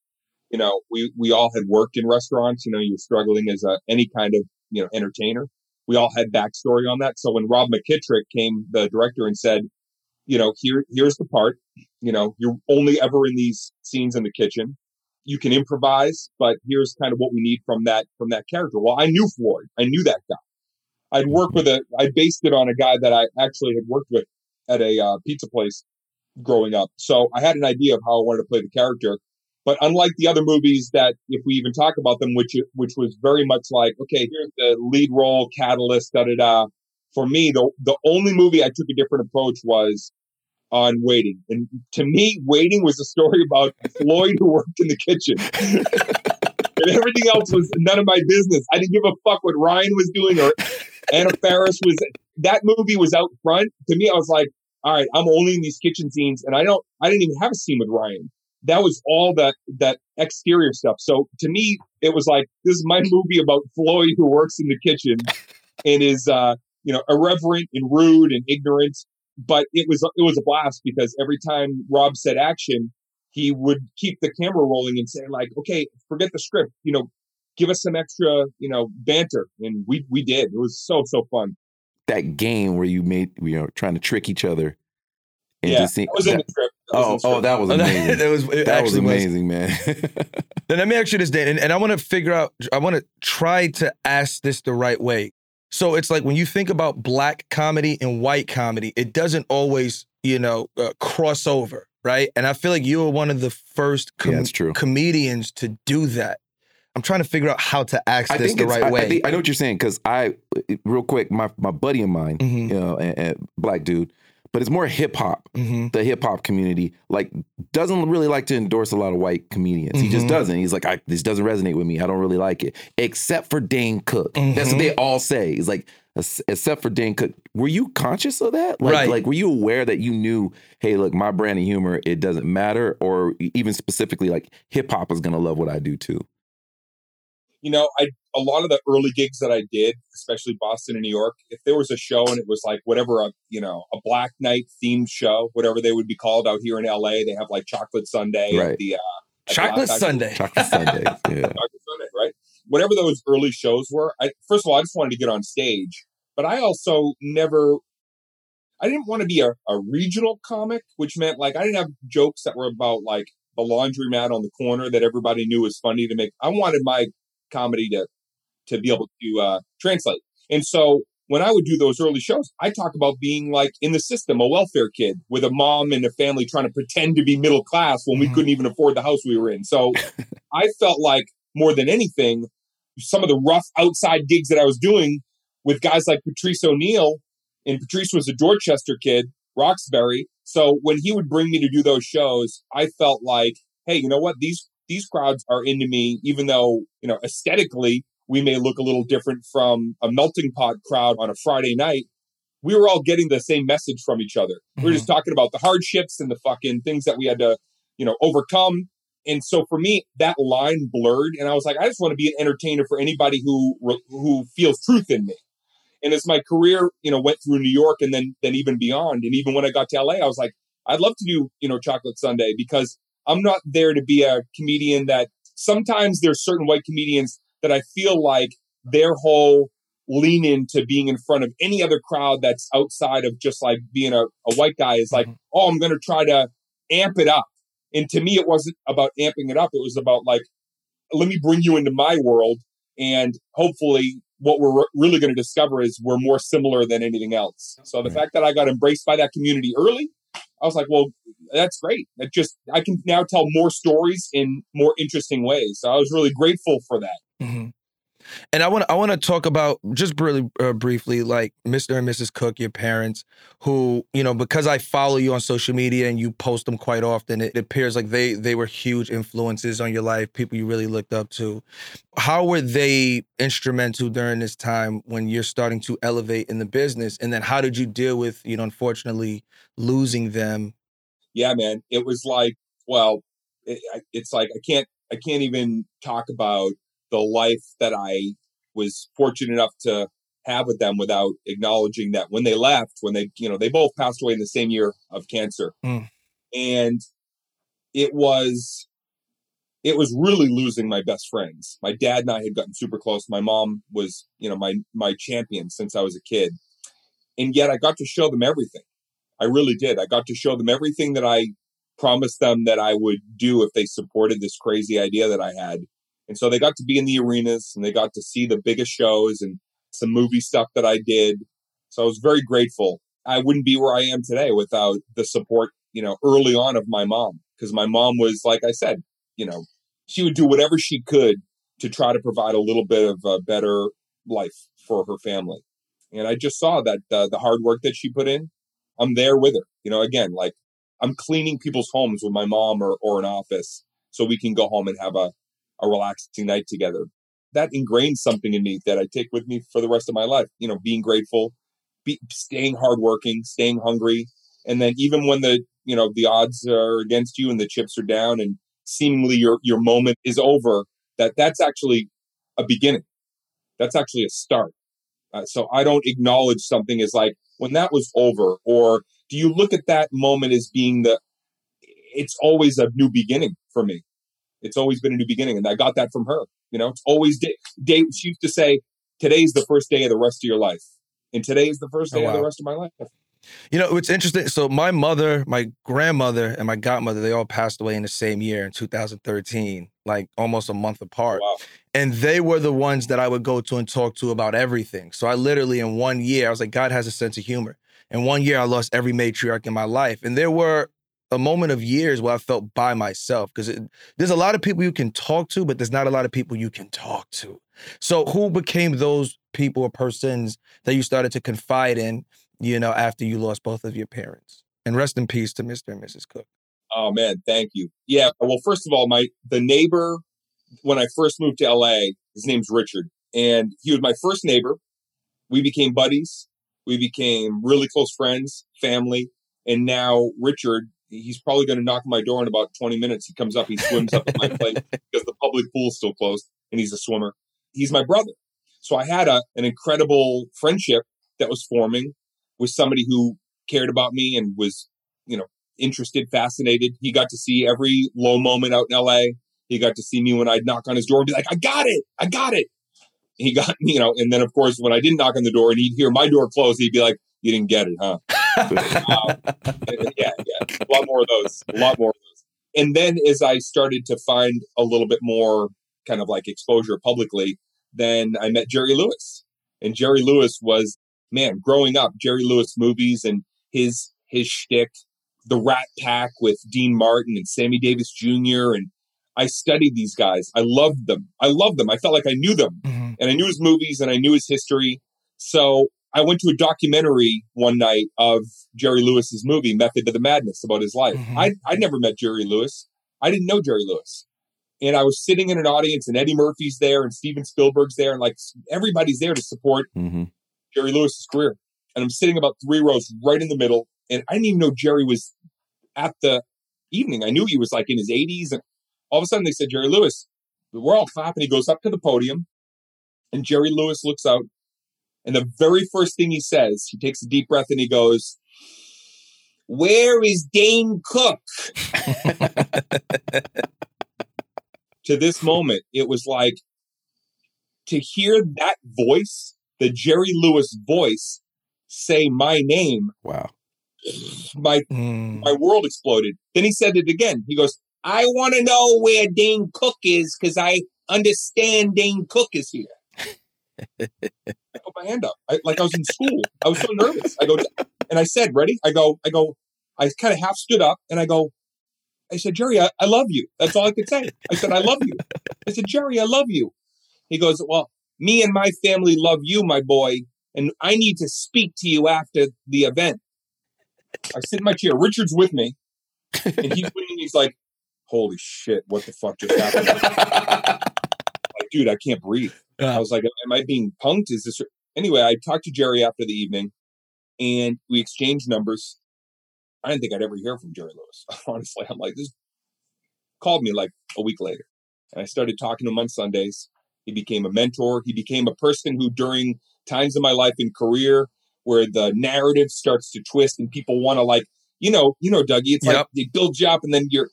You know, we we all had worked in restaurants. You know, you were struggling as a any kind of you know entertainer. We all had backstory on that. So when Rob McKittrick came, the director, and said, you know, here here's the part. You know, you're only ever in these scenes in the kitchen you can improvise, but here's kind of what we need from that from that character. Well, I knew Floyd. I knew that guy. I'd worked with a. I based it on a guy that I actually had worked with at a uh, pizza place growing up. So I had an idea of how I wanted to play the character. But unlike the other movies that, if we even talk about them, which which was very much like, okay, here's the lead role, catalyst, da da da. For me, the the only movie I took a different approach was on waiting. And to me, waiting was a story about Floyd who worked in the kitchen. and everything else was none of my business. I didn't give a fuck what Ryan was doing or Anna Faris was. That movie was out front. To me, I was like, all right, I'm only in these kitchen scenes, and I don't. I didn't even have a scene with Ryan. That was all that that exterior stuff. So to me, it was like this is my movie about Floyd who works in the kitchen and is uh, you know, irreverent and rude and ignorant. But it was it was a blast because every time Rob said action, he would keep the camera rolling and say like, "Okay, forget the script. You know, give us some extra, you know, banter." And we we did. It was so so fun. That game where you made you know trying to trick each other. yeah, that was in the script. Oh, oh, that was amazing. that was that was amazing, was. man. then let me ask you this, Dan, and, and I want to figure out. I want to try to ask this the right way. So it's like when you think about black comedy and white comedy, it doesn't always, you know, uh, cross over, right? And I feel like you were one of the first com- yeah, true. comedians to do that. I'm trying to figure out how to ask I this the right I, way. I, think- I know what you're saying because I, real quick, my my buddy of mine, Mhm. you know, and, and black dude, but it's more hip hop. Mhm. The hip hop community like doesn't really like to endorse a lot of white comedians. He just Mhm. doesn't. He's like, I, this doesn't resonate with me. I don't really like it, except for Dane Cook. That's Mm-hmm. what they all say. He's like, except for Dane Cook. Were you conscious of that? Like, Right. like were you aware that you knew, hey, look, my brand of humor, it doesn't matter, or even specifically like hip hop is gonna love what I do too. You know, I a lot of the early gigs that I did, especially Boston and New York, if there was a show and it was like whatever a you know a Black Night themed show, whatever they would be called out here in LA, they have like Chocolate Sunday, Right. the uh, at the Chocolate Sunday. Chocolate Sunday. Yeah. Chocolate Sunday, right? Whatever those early shows were, I first of all, I just wanted to get on stage, but I also never. I didn't want to be a, a regional comic, which meant like I didn't have jokes that were about like the laundromat on the corner that everybody knew was funny to make. I wanted my comedy to to be able to uh, translate. And so when I would do those early shows, I talk about being like in the system, a welfare kid with a mom and a family trying to pretend to be middle class when we Mhm. couldn't even afford the house we were in. So I felt like more than anything, some of the rough outside gigs that I was doing with guys like Patrice O'Neal, and Patrice was a Dorchester kid, Roxbury. So when he would bring me to do those shows, I felt like, hey, you know what? These these crowds are into me, even though, you know, aesthetically we may look a little different from a melting pot crowd on a Friday night. We were all getting the same message from each other. We were just mm-hmm. talking about the hardships and the fucking things that we had to, you know, overcome. And so for me, that line blurred, and I was like, I just want to be an entertainer for anybody who who feels truth in me. And as my career, you know, went through New York and then then even beyond, and even when I got to LA, I was like, I'd love to do, you know, Chocolate Sunday because I'm not there to be a comedian that sometimes there's certain white comedians that I feel like their whole lean into being in front of any other crowd that's outside of just like being a, a white guy is like, mm-hmm. oh, I'm going to try to amp it up. And to me, it wasn't about amping it up. It was about like, let me bring you into my world. And hopefully, what we're re- really going to discover is we're more similar than anything else. So the fact that I got embraced by that community early, I was like, well, that's great. That just, I can now tell more stories in more interesting ways. So I was really grateful for that. Mhm. And I want I want to talk about just really uh, briefly, like Mr. and Mrs. Cook, your parents, who you know because I follow you on social media and you post them quite often. It appears like they they were huge influences on your life, people you really looked up to. How were they instrumental during this time when you're starting to elevate in the business? And then how did you deal with you know unfortunately losing them? yeah, man, it was like, well, it, it's like I can't, I can't even talk about the life that I was fortunate enough to have with them without acknowledging that when they left, when they, you know, they both passed away in the same year of cancer, Mm. and it was, it was really losing my best friends. My dad and I had gotten super close. My mom was, you know, my my champion since I was a kid, and yet I got to show them everything. I really did. I got to show them everything that I promised them that I would do if they supported this crazy idea that I had. And so they got to be in the arenas and they got to see the biggest shows and some movie stuff that I did. So I was very grateful. I wouldn't be where I am today without the support, you know, early on of my mom. Because my mom was, like I said, you know, she would do whatever she could to try to provide a little bit of a better life for her family. And I just saw that uh, the hard work that she put in, I'm there with her. You know, again, like I'm cleaning people's homes with my mom or, or an office so we can go home and have a, a relaxing night together. That ingrains something in me that I take with me for the rest of my life. You know, being grateful, be, staying hardworking, staying hungry. And then even when the, you know, the odds are against you and the chips are down and seemingly your, your moment is over, that that's actually a beginning. That's actually a start. Uh, so I don't acknowledge something as like when that was over, or do you look at that moment as being the? It's always a new beginning for me. It's always been a new beginning, and I got that from her. You know, it's always day. day she used to say, "Today's the first day of the rest of your life," and today is the first oh, day Oh, of the rest of my life. You know, it's interesting. So my mother, my grandmother, and my godmother, they all passed away in the same year in 2013, like almost a month oh, apart. Wow. And they were the ones that I would go to and talk to about everything. So I literally, in one year, I was like, God has a sense of humor. In one year, I lost every matriarch in my life. And there were a moment of years where I felt by myself because there's a lot of people you can talk to, but there's not a lot of people you can talk to. So who became those people or persons that you started to confide in, you know, after you lost both of your parents? And rest in peace to Mr. and Mrs. Cook. Oh man, thank you. Yeah. Well, first of all, my the neighbor when I first moved to LA, his name's Richard, and he was my first neighbor. We became buddies. We became really close friends, family, and now Richard. He's probably going to knock on my door in about 20 minutes. He comes up, he swims up at my place because the public pool's still closed, and he's a swimmer. He's my brother. So I had a, an incredible friendship that was forming with somebody who cared about me and was, you know, interested, fascinated. He got to see every low moment out in LA. He got to see me when I'd knock on his door and be like, I got it. I got it. He got, you know, and then of course, when I didn't knock on the door and he'd hear my door close, he'd be like, you didn't get it, huh? Um, yeah, yeah. A lot more of those. A lot more of those. And then as I started to find a little bit more kind of like exposure publicly, then I met Jerry Lewis. And Jerry Lewis was, man, growing up, Jerry Lewis movies and his his shtick, the Rat Pack with Dean Martin and Sammy Davis Jr. And I studied these guys. I loved them. I loved them. I felt like I knew them Mhm. and I knew his movies and I knew his history. So I went to a documentary one night of Jerry Lewis's movie, Method to the Madness, about his life. Mhm. I I'd never met Jerry Lewis. I didn't know Jerry Lewis. And I was sitting in an audience and Eddie Murphy's there and Steven Spielberg's there and like everybody's there to support hmm Jerry Lewis's career. And I'm sitting about three rows right in the middle. And I didn't even know Jerry was at the evening. I knew he was like in his 80s. And all of a sudden they said, Jerry Lewis, we're all clapping. He goes up to the podium and Jerry Lewis looks out. And the very first thing he says, he takes a deep breath and he goes, Where is Dane Cook? to this moment, it was like to hear that voice, the Jerry Lewis voice, say my name, Wow. my Mm. my world exploded. Then he said it again. He goes, I want to know where Dane Cook is because I understand Dane Cook is here. I put my hand up, I, like I was in school. I was so nervous. I go, and I said, "Ready?" I go, I go, I kind of half stood up, and I go, I said, "Jerry, I, I love you." That's all I could say. I said, "I love you." I said, "Jerry, I love you." He goes, "Well, me and my family love you, my boy, and I need to speak to you after the event." I sit in my chair. Richard's with me, and he's and He's like, "Holy shit! What the fuck just happened?" like, dude, I can't breathe. Yeah. I was like, "Am I being punked? Is this?" Anyway, I talked to Jerry after the evening, and we exchanged numbers. I didn't think I'd ever hear from Jerry Lewis. Honestly, I'm like, this called me like a week later, and I started talking to him on Sundays. He became a mentor. He became a person who, during times in my life and career where the narrative starts to twist and people want to like, you know, you know, Dougie, it's like Yep. they build you up and then you're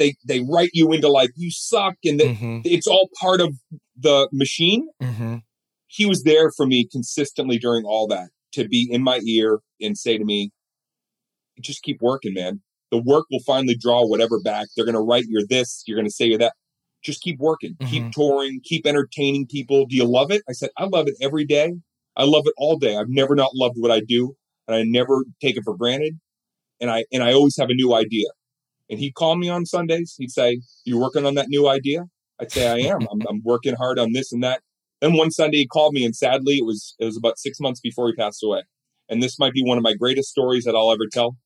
they they write you into like you suck and that Mhm. it's all part of the machine. Mhm. He was there for me consistently during all that to be in my ear and say to me, just keep working, man. The work will finally draw whatever back. They're going to write you're this, you're going to say you're that. Just keep working, keep touring, keep entertaining people. Do you love it? I said, I love it every day. I love it all day. I've never not loved what I do, and I never take it for granted. And I and I always have a new idea. And he'd call me on Sundays. He'd say, "You working on that new idea?" I'd say, "I am. I'm, I'm working hard on this and that." Then one Sunday he called me, and sadly, it was it was about six months before he passed away. And this might be one of my greatest stories that I'll ever tell.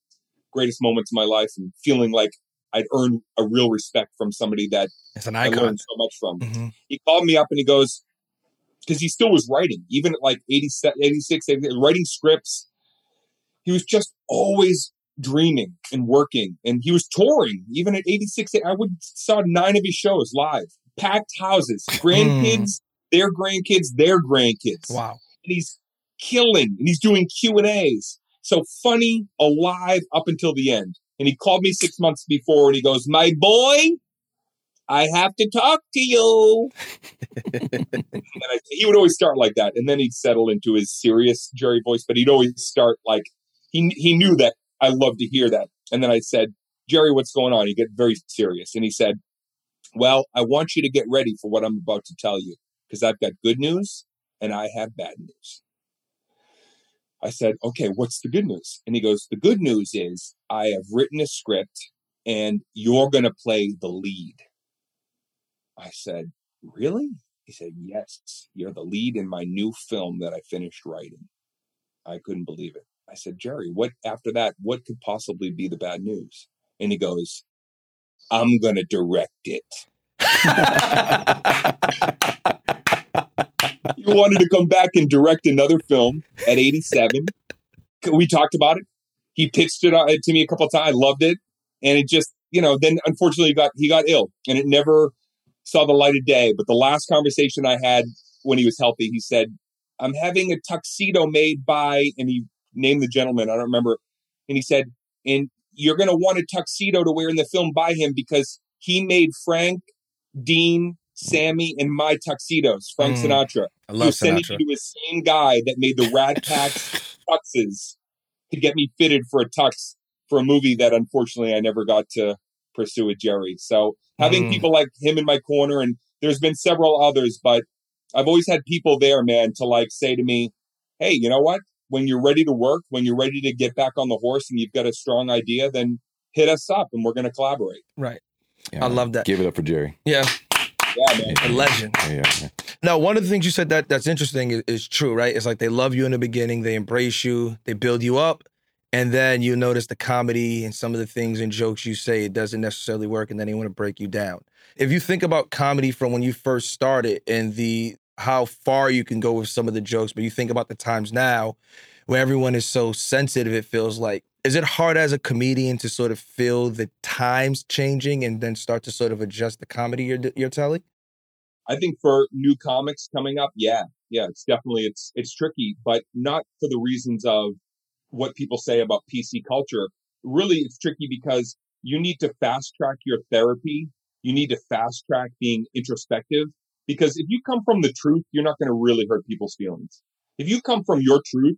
Greatest moments of my life, and feeling like I'd earned a real respect from somebody that It's an I learned so much from Mhm. he called me up and he goes, because he still was writing, even at like 87, 86, 87, writing scripts. He was just always dreaming and working. And he was touring, even at 86. I would saw nine of his shows live, packed houses, hmm. grandkids, their grandkids, their grandkids. Wow. And he's killing and he's doing Q and A's. So funny, alive up until the end. And he called me six months before and he goes, my boy, I have to talk to you. and I, he would always start like that. And then he'd settle into his serious Jerry voice, but he'd always start like, he, he knew that I love to hear that. And then I said, Jerry, what's going on? He get very serious. And he said, well, I want you to get ready for what I'm about to tell you because I've got good news and I have bad news. I said, okay, what's the good news? And he goes, the good news is I have written a script and you're going to play the lead. I said, really? He said, yes, you're the lead in my new film that I finished writing. I couldn't believe it. I said, Jerry, what after that, what could possibly be the bad news? And he goes, I'm going to direct it. you wanted to come back and direct another film at 87. We talked about it. He pitched it uh, to me a couple times. I loved it. And it just, you know, then unfortunately he got he got ill and it never saw the light of day. But the last conversation I had when he was healthy, he said, I'm having a tuxedo made by, and he named the gentleman, I don't remember. And he said, and you're going to want a tuxedo to wear in the film by him because he made Frank, Dean, Sammy, and my tuxedos. Frank mm, Sinatra. I love Sinatra. sending me to the same guy that made the Rat Pack tuxes to get me fitted for a tux for a movie that unfortunately I never got to pursue with Jerry. So having mm. people like him in my corner, and there's been several others, but I've always had people there, man, to like say to me, "Hey, you know what? When you're ready to work, when you're ready to get back on the horse, and you've got a strong idea, then hit us up, and we're going to collaborate." Right. Yeah, I love that. Give it up for Jerry. Yeah. Yeah, man. A legend. Yeah, yeah. Now, one of the things you said that that's interesting is, is true, right? It's like they love you in the beginning, they embrace you, they build you up, and then you notice the comedy and some of the things and jokes you say, it doesn't necessarily work, and then they want to break you down. If you think about comedy from when you first started and the how far you can go with some of the jokes, but you think about the times now where everyone is so sensitive, it feels like. Is it hard as a comedian to sort of feel the times changing and then start to sort of adjust the comedy you're, you're telling? I think for new comics coming up, yeah, yeah, it's definitely it's it's tricky, but not for the reasons of what people say about PC culture. Really, it's tricky because you need to fast track your therapy. You need to fast track being introspective because if you come from the truth, you're not going to really hurt people's feelings. If you come from your truth,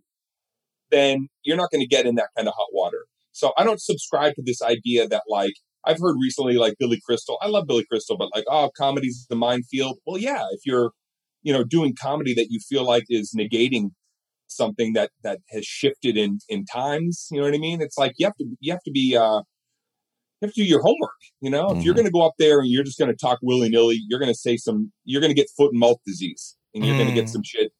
then you're not going to get in that kind of hot water. So I don't subscribe to this idea that like I've heard recently like Billy Crystal. I love Billy Crystal, but like oh, comedy's the minefield. Well, yeah, if you're you know doing comedy that you feel like is negating something that that has shifted in in times, you know what I mean? It's like you have to you have to be uh you have to do your homework. You know, mm-hmm. if you're mm-hmm. going to go up there and you're just going to talk willy nilly, you're going to say some, you're going to get foot and mouth disease and you're mm. going to get some shit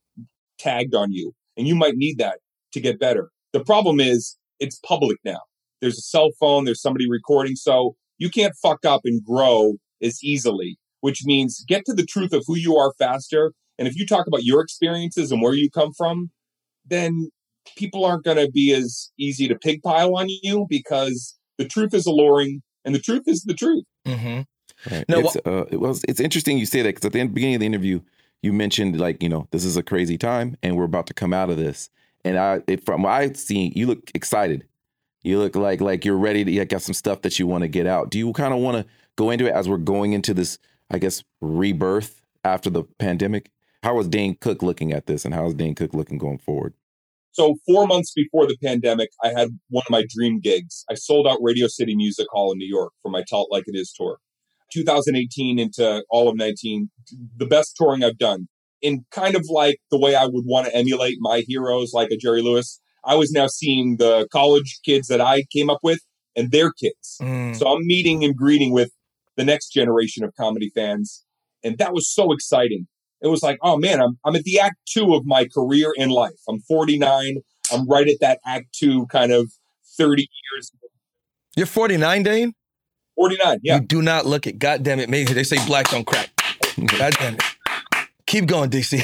tagged on you. And you might need that to get better. The problem is it's public now. There's a cell phone, there's somebody recording. So you can't fuck up and grow as easily, which means get to the truth of who you are faster. And if you talk about your experiences and where you come from, then people aren't going to be as easy to pigpile on you because the truth is alluring and the truth is the truth. Mm-hmm. Right. No, it's, uh, it was, it's interesting you say that because at the beginning of the interview, you mentioned like, you know, this is a crazy time and we're about to come out of this. And I, it, from what I've seen, you look excited. You look like like you're ready to you got some stuff that you want to get out. Do you kind of want to go into it as we're going into this, I guess, rebirth after the pandemic? How was Dane Cook looking at this, and how is Dane Cook looking going forward? So four months before the pandemic, I had one of my dream gigs. I sold out Radio City Music Hall in New York for my Tell It Like It Is tour. 2018 into all of 19, the best touring I've done in kind of like the way I would want to emulate my heroes, like a Jerry Lewis. I was now seeing the college kids that I came up with and their kids. Mm. So I'm meeting and greeting with the next generation of comedy fans. And that was so exciting. It was like, oh man, I'm, I'm at the act two of my career in life. I'm 49. I'm right at that act two kind of 30 years. You're 49, Dane? 49, yeah. You do not look it. God damn it. Maybe they say black don't crack. God damn it. Keep going, DC.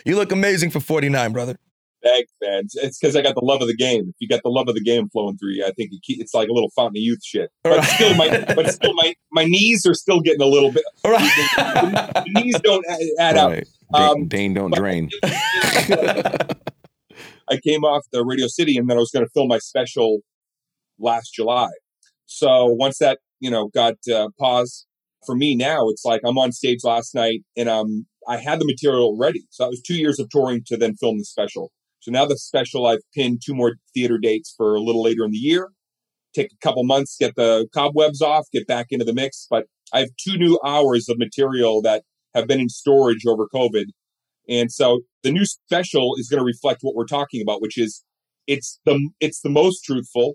you look amazing for 49, brother. Thanks, man. It's because I got the love of the game. If you got the love of the game flowing through you, I think it's like a little fountain of youth shit. But right. still, my but still, my my knees are still getting a little bit. Right. The, the, knees don't add, add right. up. Um, Dane don't drain. I came off the Radio City and then I was going to film my special last July. So once that, you know, got uh, paused for me now, it's like I'm on stage last night and um, I had the material ready. So that was two years of touring to then film the special. So now the special, I've pinned two more theater dates for a little later in the year. Take a couple months, get the cobwebs off, get back into the mix. But I have two new hours of material that have been in storage over COVID. And so the new special is going to reflect what we're talking about, which is it's the it's the most truthful.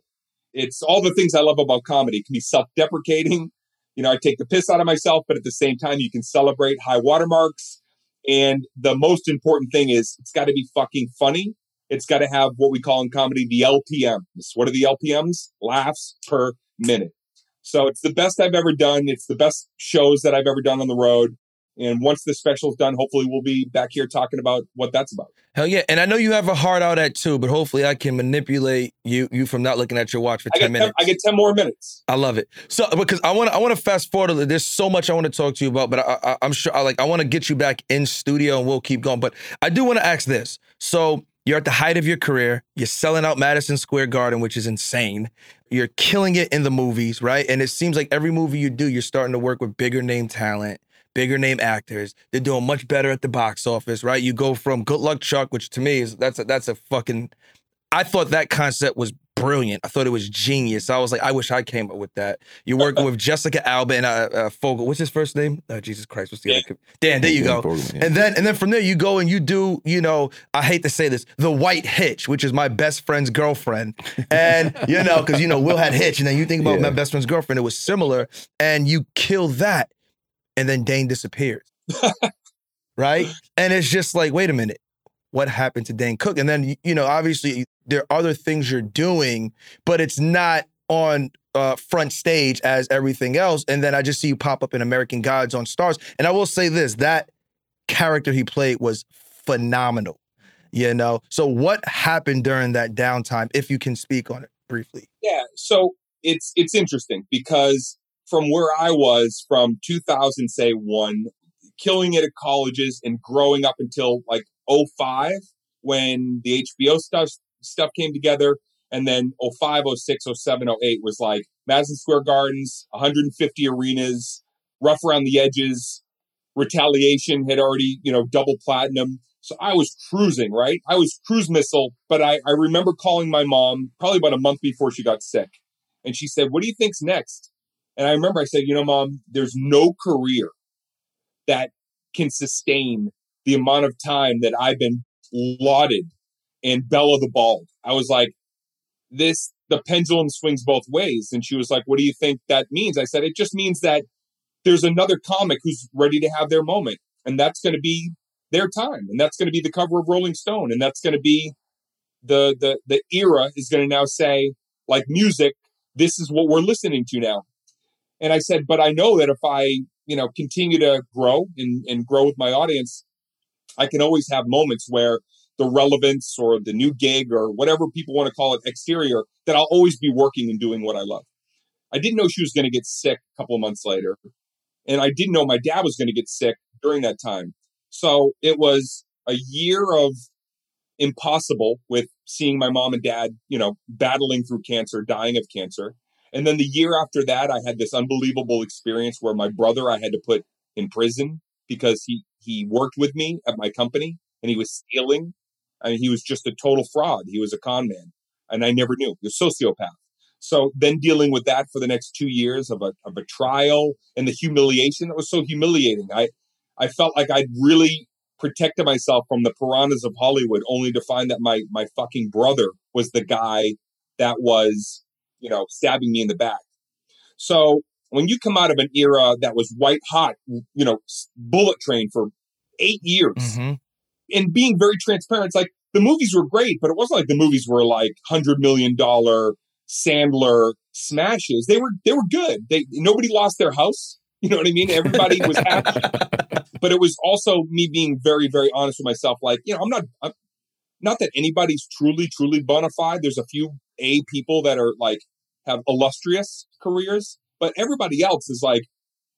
It's all the things I love about comedy. It can be self-deprecating. You know, I take the piss out of myself, but at the same time, you can celebrate high watermarks. And the most important thing is it's got to be fucking funny. It's got to have what we call in comedy the LPMs. What are the LPMs? Laughs per minute. So it's the best I've ever done. It's the best shows that I've ever done on the road. And once the special's done, hopefully we'll be back here talking about what that's about. Hell yeah. And I know you have a heart out at two, but hopefully I can manipulate you you from not looking at your watch for 10 I minutes. 10, I get 10 more minutes. I love it. So because I want I want to fast forward. There's so much I want to talk to you about, but I, I, am sure I like I want to get you back in studio and we'll keep going. But I do want to ask this. So you're at the height of your career. You're selling out Madison Square Garden, which is insane. You're killing it in the movies, right? And it seems like every movie you do, you're starting to work with bigger name talent bigger name actors. They're doing much better at the box office, right? You go from Good Luck Chuck, which to me is that's a, that's a fucking. I thought that concept was brilliant. I thought it was genius. I was like, I wish I came up with that. You're working with Jessica Alba and uh, uh, Fogler. What's his first name? Oh, Jesus Christ, what's the other? Dan. There you go. And then and then from there you go and you do. You know, I hate to say this, the White Hitch, which is my best friend's girlfriend, and you know, because you know Will had Hitch, and then you think about yeah. my best friend's girlfriend, it was similar, and you kill that and then Dane disappears. right? And it's just like, wait a minute, what happened to Dane Cook? And then, you know, obviously there are other things you're doing, but it's not on uh, front stage as everything else. And then I just see you pop up in American Gods on Starz. And I will say this that character he played was phenomenal, you know? So what happened during that downtime, if you can speak on it briefly? Yeah. So it's, it's interesting because from where I was from 2000, say one, killing it at colleges and growing up until like 05 when the HBO stuff stuff came together. And then 05, 06, 07, 08 was like Madison Square Gardens, 150 arenas, rough around the edges. Retaliation had already, you know, double platinum. So I was cruising, right? I was cruise missile, but I, I remember calling my mom probably about a month before she got sick. And she said, What do you think's next? And I remember I said, you know, mom, there's no career that can sustain the amount of time that I've been lauded and Bella the Bald. I was like, this, the pendulum swings both ways. And she was like, what do you think that means? I said, it just means that there's another comic who's ready to have their moment. And that's going to be their time. And that's going to be the cover of Rolling Stone. And that's going to be the, the, the era is going to now say, like music, this is what we're listening to now. And I said, but I know that if I, you know, continue to grow and, and grow with my audience, I can always have moments where the relevance or the new gig or whatever people want to call it exterior, that I'll always be working and doing what I love. I didn't know she was going to get sick a couple of months later. And I didn't know my dad was going to get sick during that time. So it was a year of impossible with seeing my mom and dad, you know, battling through cancer, dying of cancer. And then the year after that, I had this unbelievable experience where my brother I had to put in prison because he he worked with me at my company and he was stealing. I mean, he was just a total fraud. He was a con man, and I never knew. He was sociopath. So then dealing with that for the next two years of a of a trial and the humiliation that was so humiliating. I I felt like I'd really protected myself from the piranhas of Hollywood, only to find that my my fucking brother was the guy that was you know, stabbing me in the back. So when you come out of an era that was white hot, you know, bullet train for eight years mm-hmm. And being very transparent, it's like the movies were great, but it wasn't like the movies were like hundred million dollar Sandler smashes. They were they were good. They nobody lost their house. You know what I mean? Everybody was happy. but it was also me being very, very honest with myself. Like, you know, I'm not, I'm, not that anybody's truly, truly bona fide. There's a few A people that are like have illustrious careers, but everybody else is like,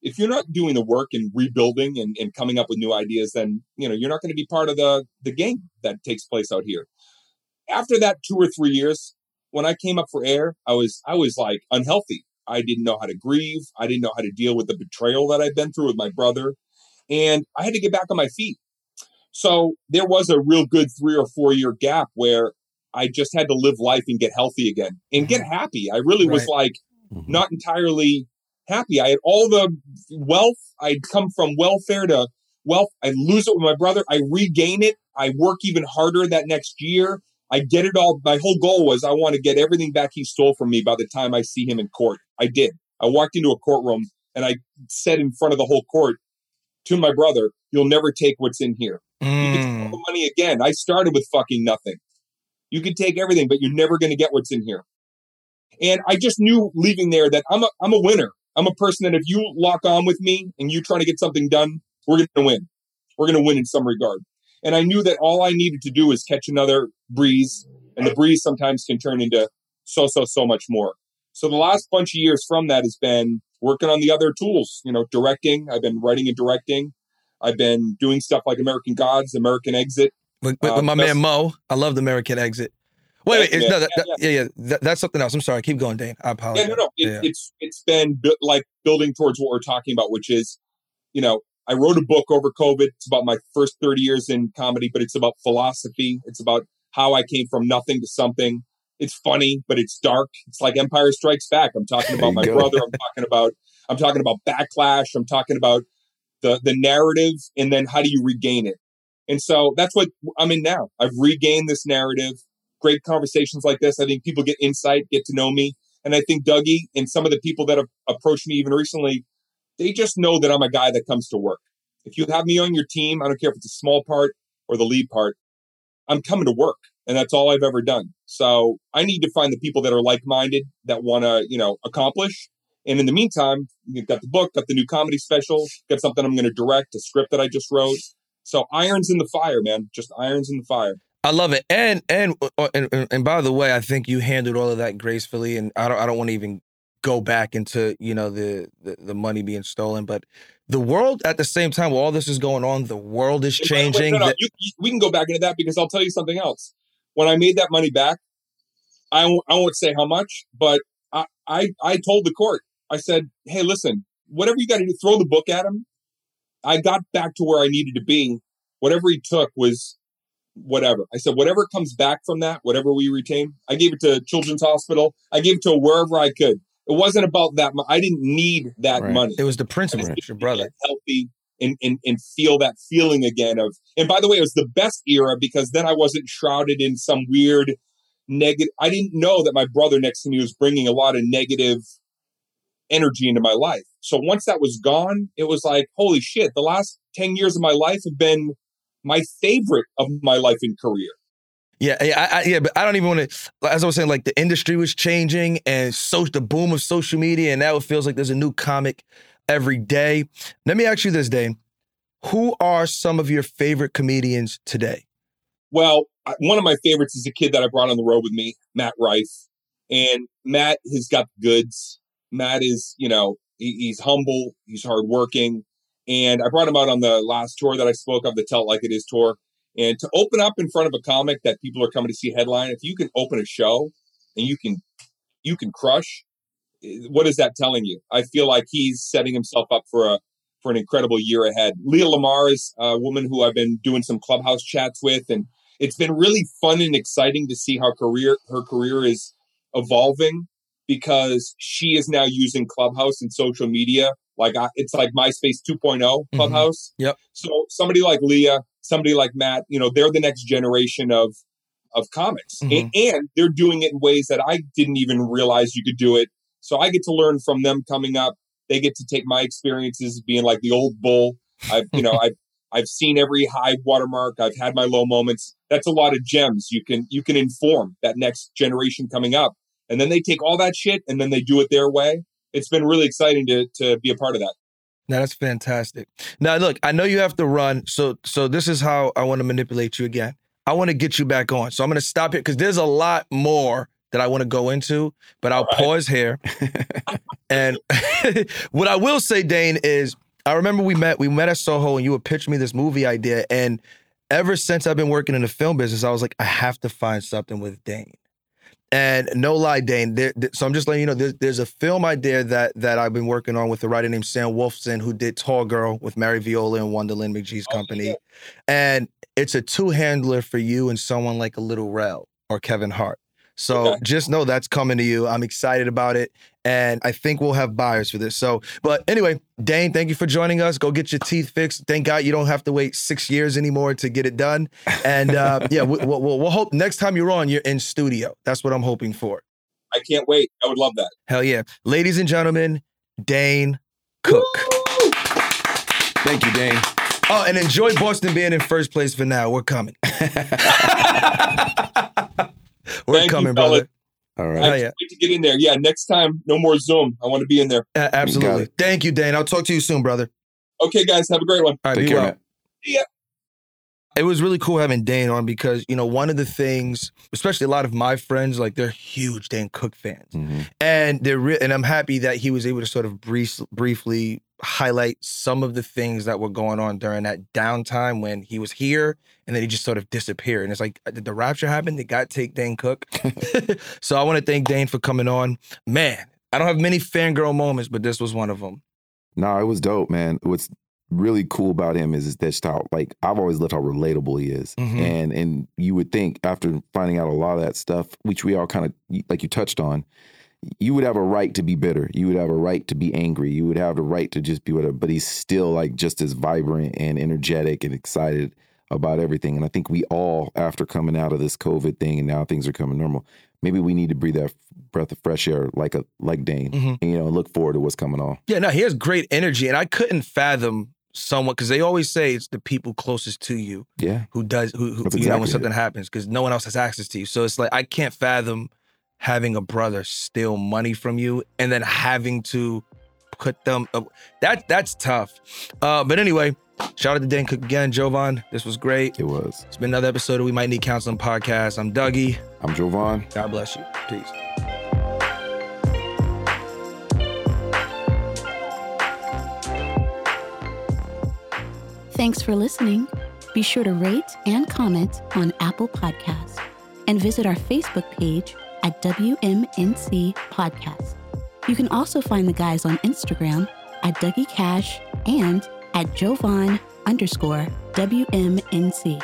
if you're not doing the work and rebuilding and, and coming up with new ideas, then you know you're not going to be part of the the game that takes place out here. After that two or three years, when I came up for air, I was I was like unhealthy. I didn't know how to grieve. I didn't know how to deal with the betrayal that I'd been through with my brother. And I had to get back on my feet. So there was a real good three or four year gap where I just had to live life and get healthy again and get happy. I really was like Mhm. not entirely happy. I had all the wealth. I'd come from welfare to wealth. I lose it with my brother. I regain it. I work even harder that next year. I get it all. My whole goal was I want to get everything back he stole from me by the time I see him in court. I did. I walked into a courtroom and I said in front of the whole court to my brother, You'll never take what's in here. You can take Mm. money again. I started with fucking nothing. You can take everything, but you're never going to get what's in here. And I just knew leaving there that I'm a I'm a winner. I'm a person that if you lock on with me and you trying to get something done, we're going to win. We're going to win in some regard. And I knew that all I needed to do is catch another breeze, and the breeze sometimes can turn into so so so much more. So the last bunch of years from that has been working on the other tools. You know, directing. I've been writing and directing. I've been doing stuff like American Gods, American Exit. With, with, Uh, my man Mo, I love the American Exit. Wait, wait, it's, no, that, yeah, that- yeah, yeah, that- that's something else. I'm sorry. Keep going, Dane. I apologize. Yeah, no, no. It, Yeah. It's it's been bu- like building towards what we're talking about, which is, you know, I wrote a book over COVID. It's about my first 30 years in comedy, but it's about philosophy. It's about how I came from nothing to something. It's funny, but it's dark. It's like Empire Strikes Back. I'm talking about my go. brother. I'm talking about I'm talking about backlash. I'm talking about the the narrative, and then how do you regain it? And so that's what I'm in now. I've regained this narrative. Great conversations like this. I think people get insight, get to know me. And I think Dougie and some of the people that have approached me even recently, they just know that I'm a guy that comes to work. If you have me on your team, I don't care if it's a small part or the lead part, I'm coming to work. And that's all I've ever done. So I need to find the people that are like minded that want to, you know, accomplish. And in the meantime, you've got the book, got the new comedy special, got something I'm going to direct, a script that I just wrote. So irons in the fire, man. Just irons in the fire. I love it. And and, uh, and and and by the way, I think you handled all of that gracefully. And I don't I don't want to even go back into you know the, the the money being stolen, but the world at the same time, while all this is going on, the world is Wait, wait, wait, changing. no, no, The- you- you- we can go back into that because I'll tell you something else. When I made that money back, I won't, I won't say how much, but I, I I told the court, I said, hey, listen, whatever you got to do, throw the book at him. I got back to where I needed to be. Whatever he took was whatever. I said, whatever comes back from that, whatever we retain, I gave it to Children's Hospital. I gave it to wherever I could. It wasn't about that. mo- I didn't need that Right. money it was the principle, your brother. healthy and, and and feel that feeling again of and by the way it was the best era because then i wasn't shrouded in some weird negative i didn't know that my brother next to me was bringing a lot of negative energy into my life so once that was gone it was like holy shit the last 10 years of my life have been my favorite of my life and career Yeah, yeah, I, I, yeah, but I don't even want to. As I was saying, like the industry was changing, and so the boom of social media, and now it feels like there's a new comic every day. Let me ask you this, Dane: Who are some of your favorite comedians today? Well, one of my favorites is a kid that I brought on the road with me, Matt Rife. And Matt has got the goods. Matt is, you know, he, he's humble, he's hardworking. And I brought him out on the last tour that I spoke of, the Tell It Like It Is tour. And to open up in front of a comic that people are coming to see headline, if you can open a show and you can you can crush, eh, what is that telling you? I feel like he's setting himself up for a for an incredible year ahead. Leah Lamarr is a woman who I've been doing some clubhouse chats with, and it's been really fun and exciting to see how career her career is evolving because she is now using Clubhouse and social media. Like I, it's like MySpace 2.0 Clubhouse. Yep. So somebody like Leah, somebody like Matt, you know, they're the next generation of of comics, Mhm. A- and they're doing it in ways that I didn't even realize you could do it. So I get to learn from them coming up. They get to take my experiences being like the old bull. I've, you know, I've I've seen every high watermark. I've had my low moments. That's a lot of gems. You can you can inform that next generation coming up, and then they take all that shit and then they do it their way. It's been really exciting to to be a part of that. Now that's fantastic. Now look, I know you have to run, so so this is how I want to manipulate you again. I want to get you back on. So I'm going to stop here because there's a lot more that I want to go into, but I'll right. pause here. and what I will say, Dane, is I remember we met we met at Soho and you would pitch me this movie idea. And ever since I've been working in the film business, I was like, I have to find something with Dane. And no lie, Dane. There, there- so I'm just letting you know, there's, there's a film idea that that I've been working on with a writer named Sam Wolfson, who did Tall Girl with Mary Viola and Wonderland McG's Oh, company. yeah. And it's a two handler for you and someone like a Little Rel or Kevin Hart. So Okay. just know that's coming to you. I'm excited about it. And I think we'll have buyers for this. So, but anyway, Dane, thank you for joining us. Go get your teeth fixed. Thank God you don't have to wait six years anymore to get it done. And uh, yeah, we, we'll, we'll, we'll hope next time you're on, you're in studio. That's what I'm hoping for. I can't wait. I would love that. Hell yeah. Ladies and gentlemen, Dane Cook. Woo! Thank you, Dane. Oh, and enjoy Boston being in first place for now. We're coming. We're Thank you, coming, fellas. brother. All I can't yeah. wait to get in there. Yeah, next time, no more Zoom. I want to be in there. A- absolutely. it. Thank you, Dane. I'll talk to you soon, brother. Okay, guys, have a great one. All right, Take be care, well. Matt. It was really cool having Dane on because, you know, one of the things, especially a lot of my friends, like they're huge Dane Cook fans. Mhm. And they're re- and I'm happy that he was able to sort of brief, briefly highlight some of the things that were going on during that downtime when he was here and then he just sort of disappeared. And it's like, did the rapture happen? Did God take Dane Cook? so I want to thank Dane for coming on. Man, I don't have many fangirl moments, but this was one of them. No, it was dope, man. What's really cool about him is, is how like I've always loved how relatable he is, Mhm. and and you would think after finding out a lot of that stuff, which we all kind of like you touched on, you would have a right to be bitter, you would have a right to be angry, you would have the right to just be whatever. But he's still like just as vibrant and energetic and excited about everything. And I think we all, after coming out of this COVID thing and now things are coming normal, maybe we need to breathe that breath of fresh air like a like Dane, Mhm. and, you know, look forward to what's coming on. Yeah, no, he has great energy. And I couldn't fathom someone, because they always say it's the people closest to you Yeah. who does who, who That's you know when exactly it. something happens because no one else has access to you. So it's like I can't fathom having a brother steal money from you and then having to put them uh, that that's tough. Uh, but anyway, shout out to Dan Cook again, Jovan. This was great. It was. It's been another episode of We Might Need Counseling podcast. I'm Dougie. I'm Jovan. God bless you. Peace. Thanks for listening. Be sure to rate and comment on Apple Podcasts and visit our Facebook page at WMNC Podcast. You can also find the guys on Instagram at Dougie Cash and at Jovan underscore WMNC.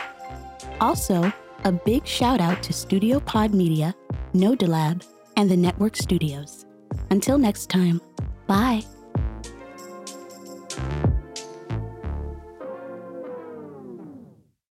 Also, a big shout out to Studio Pod Media, Nodalab, and the Network Studios. Until next time, bye.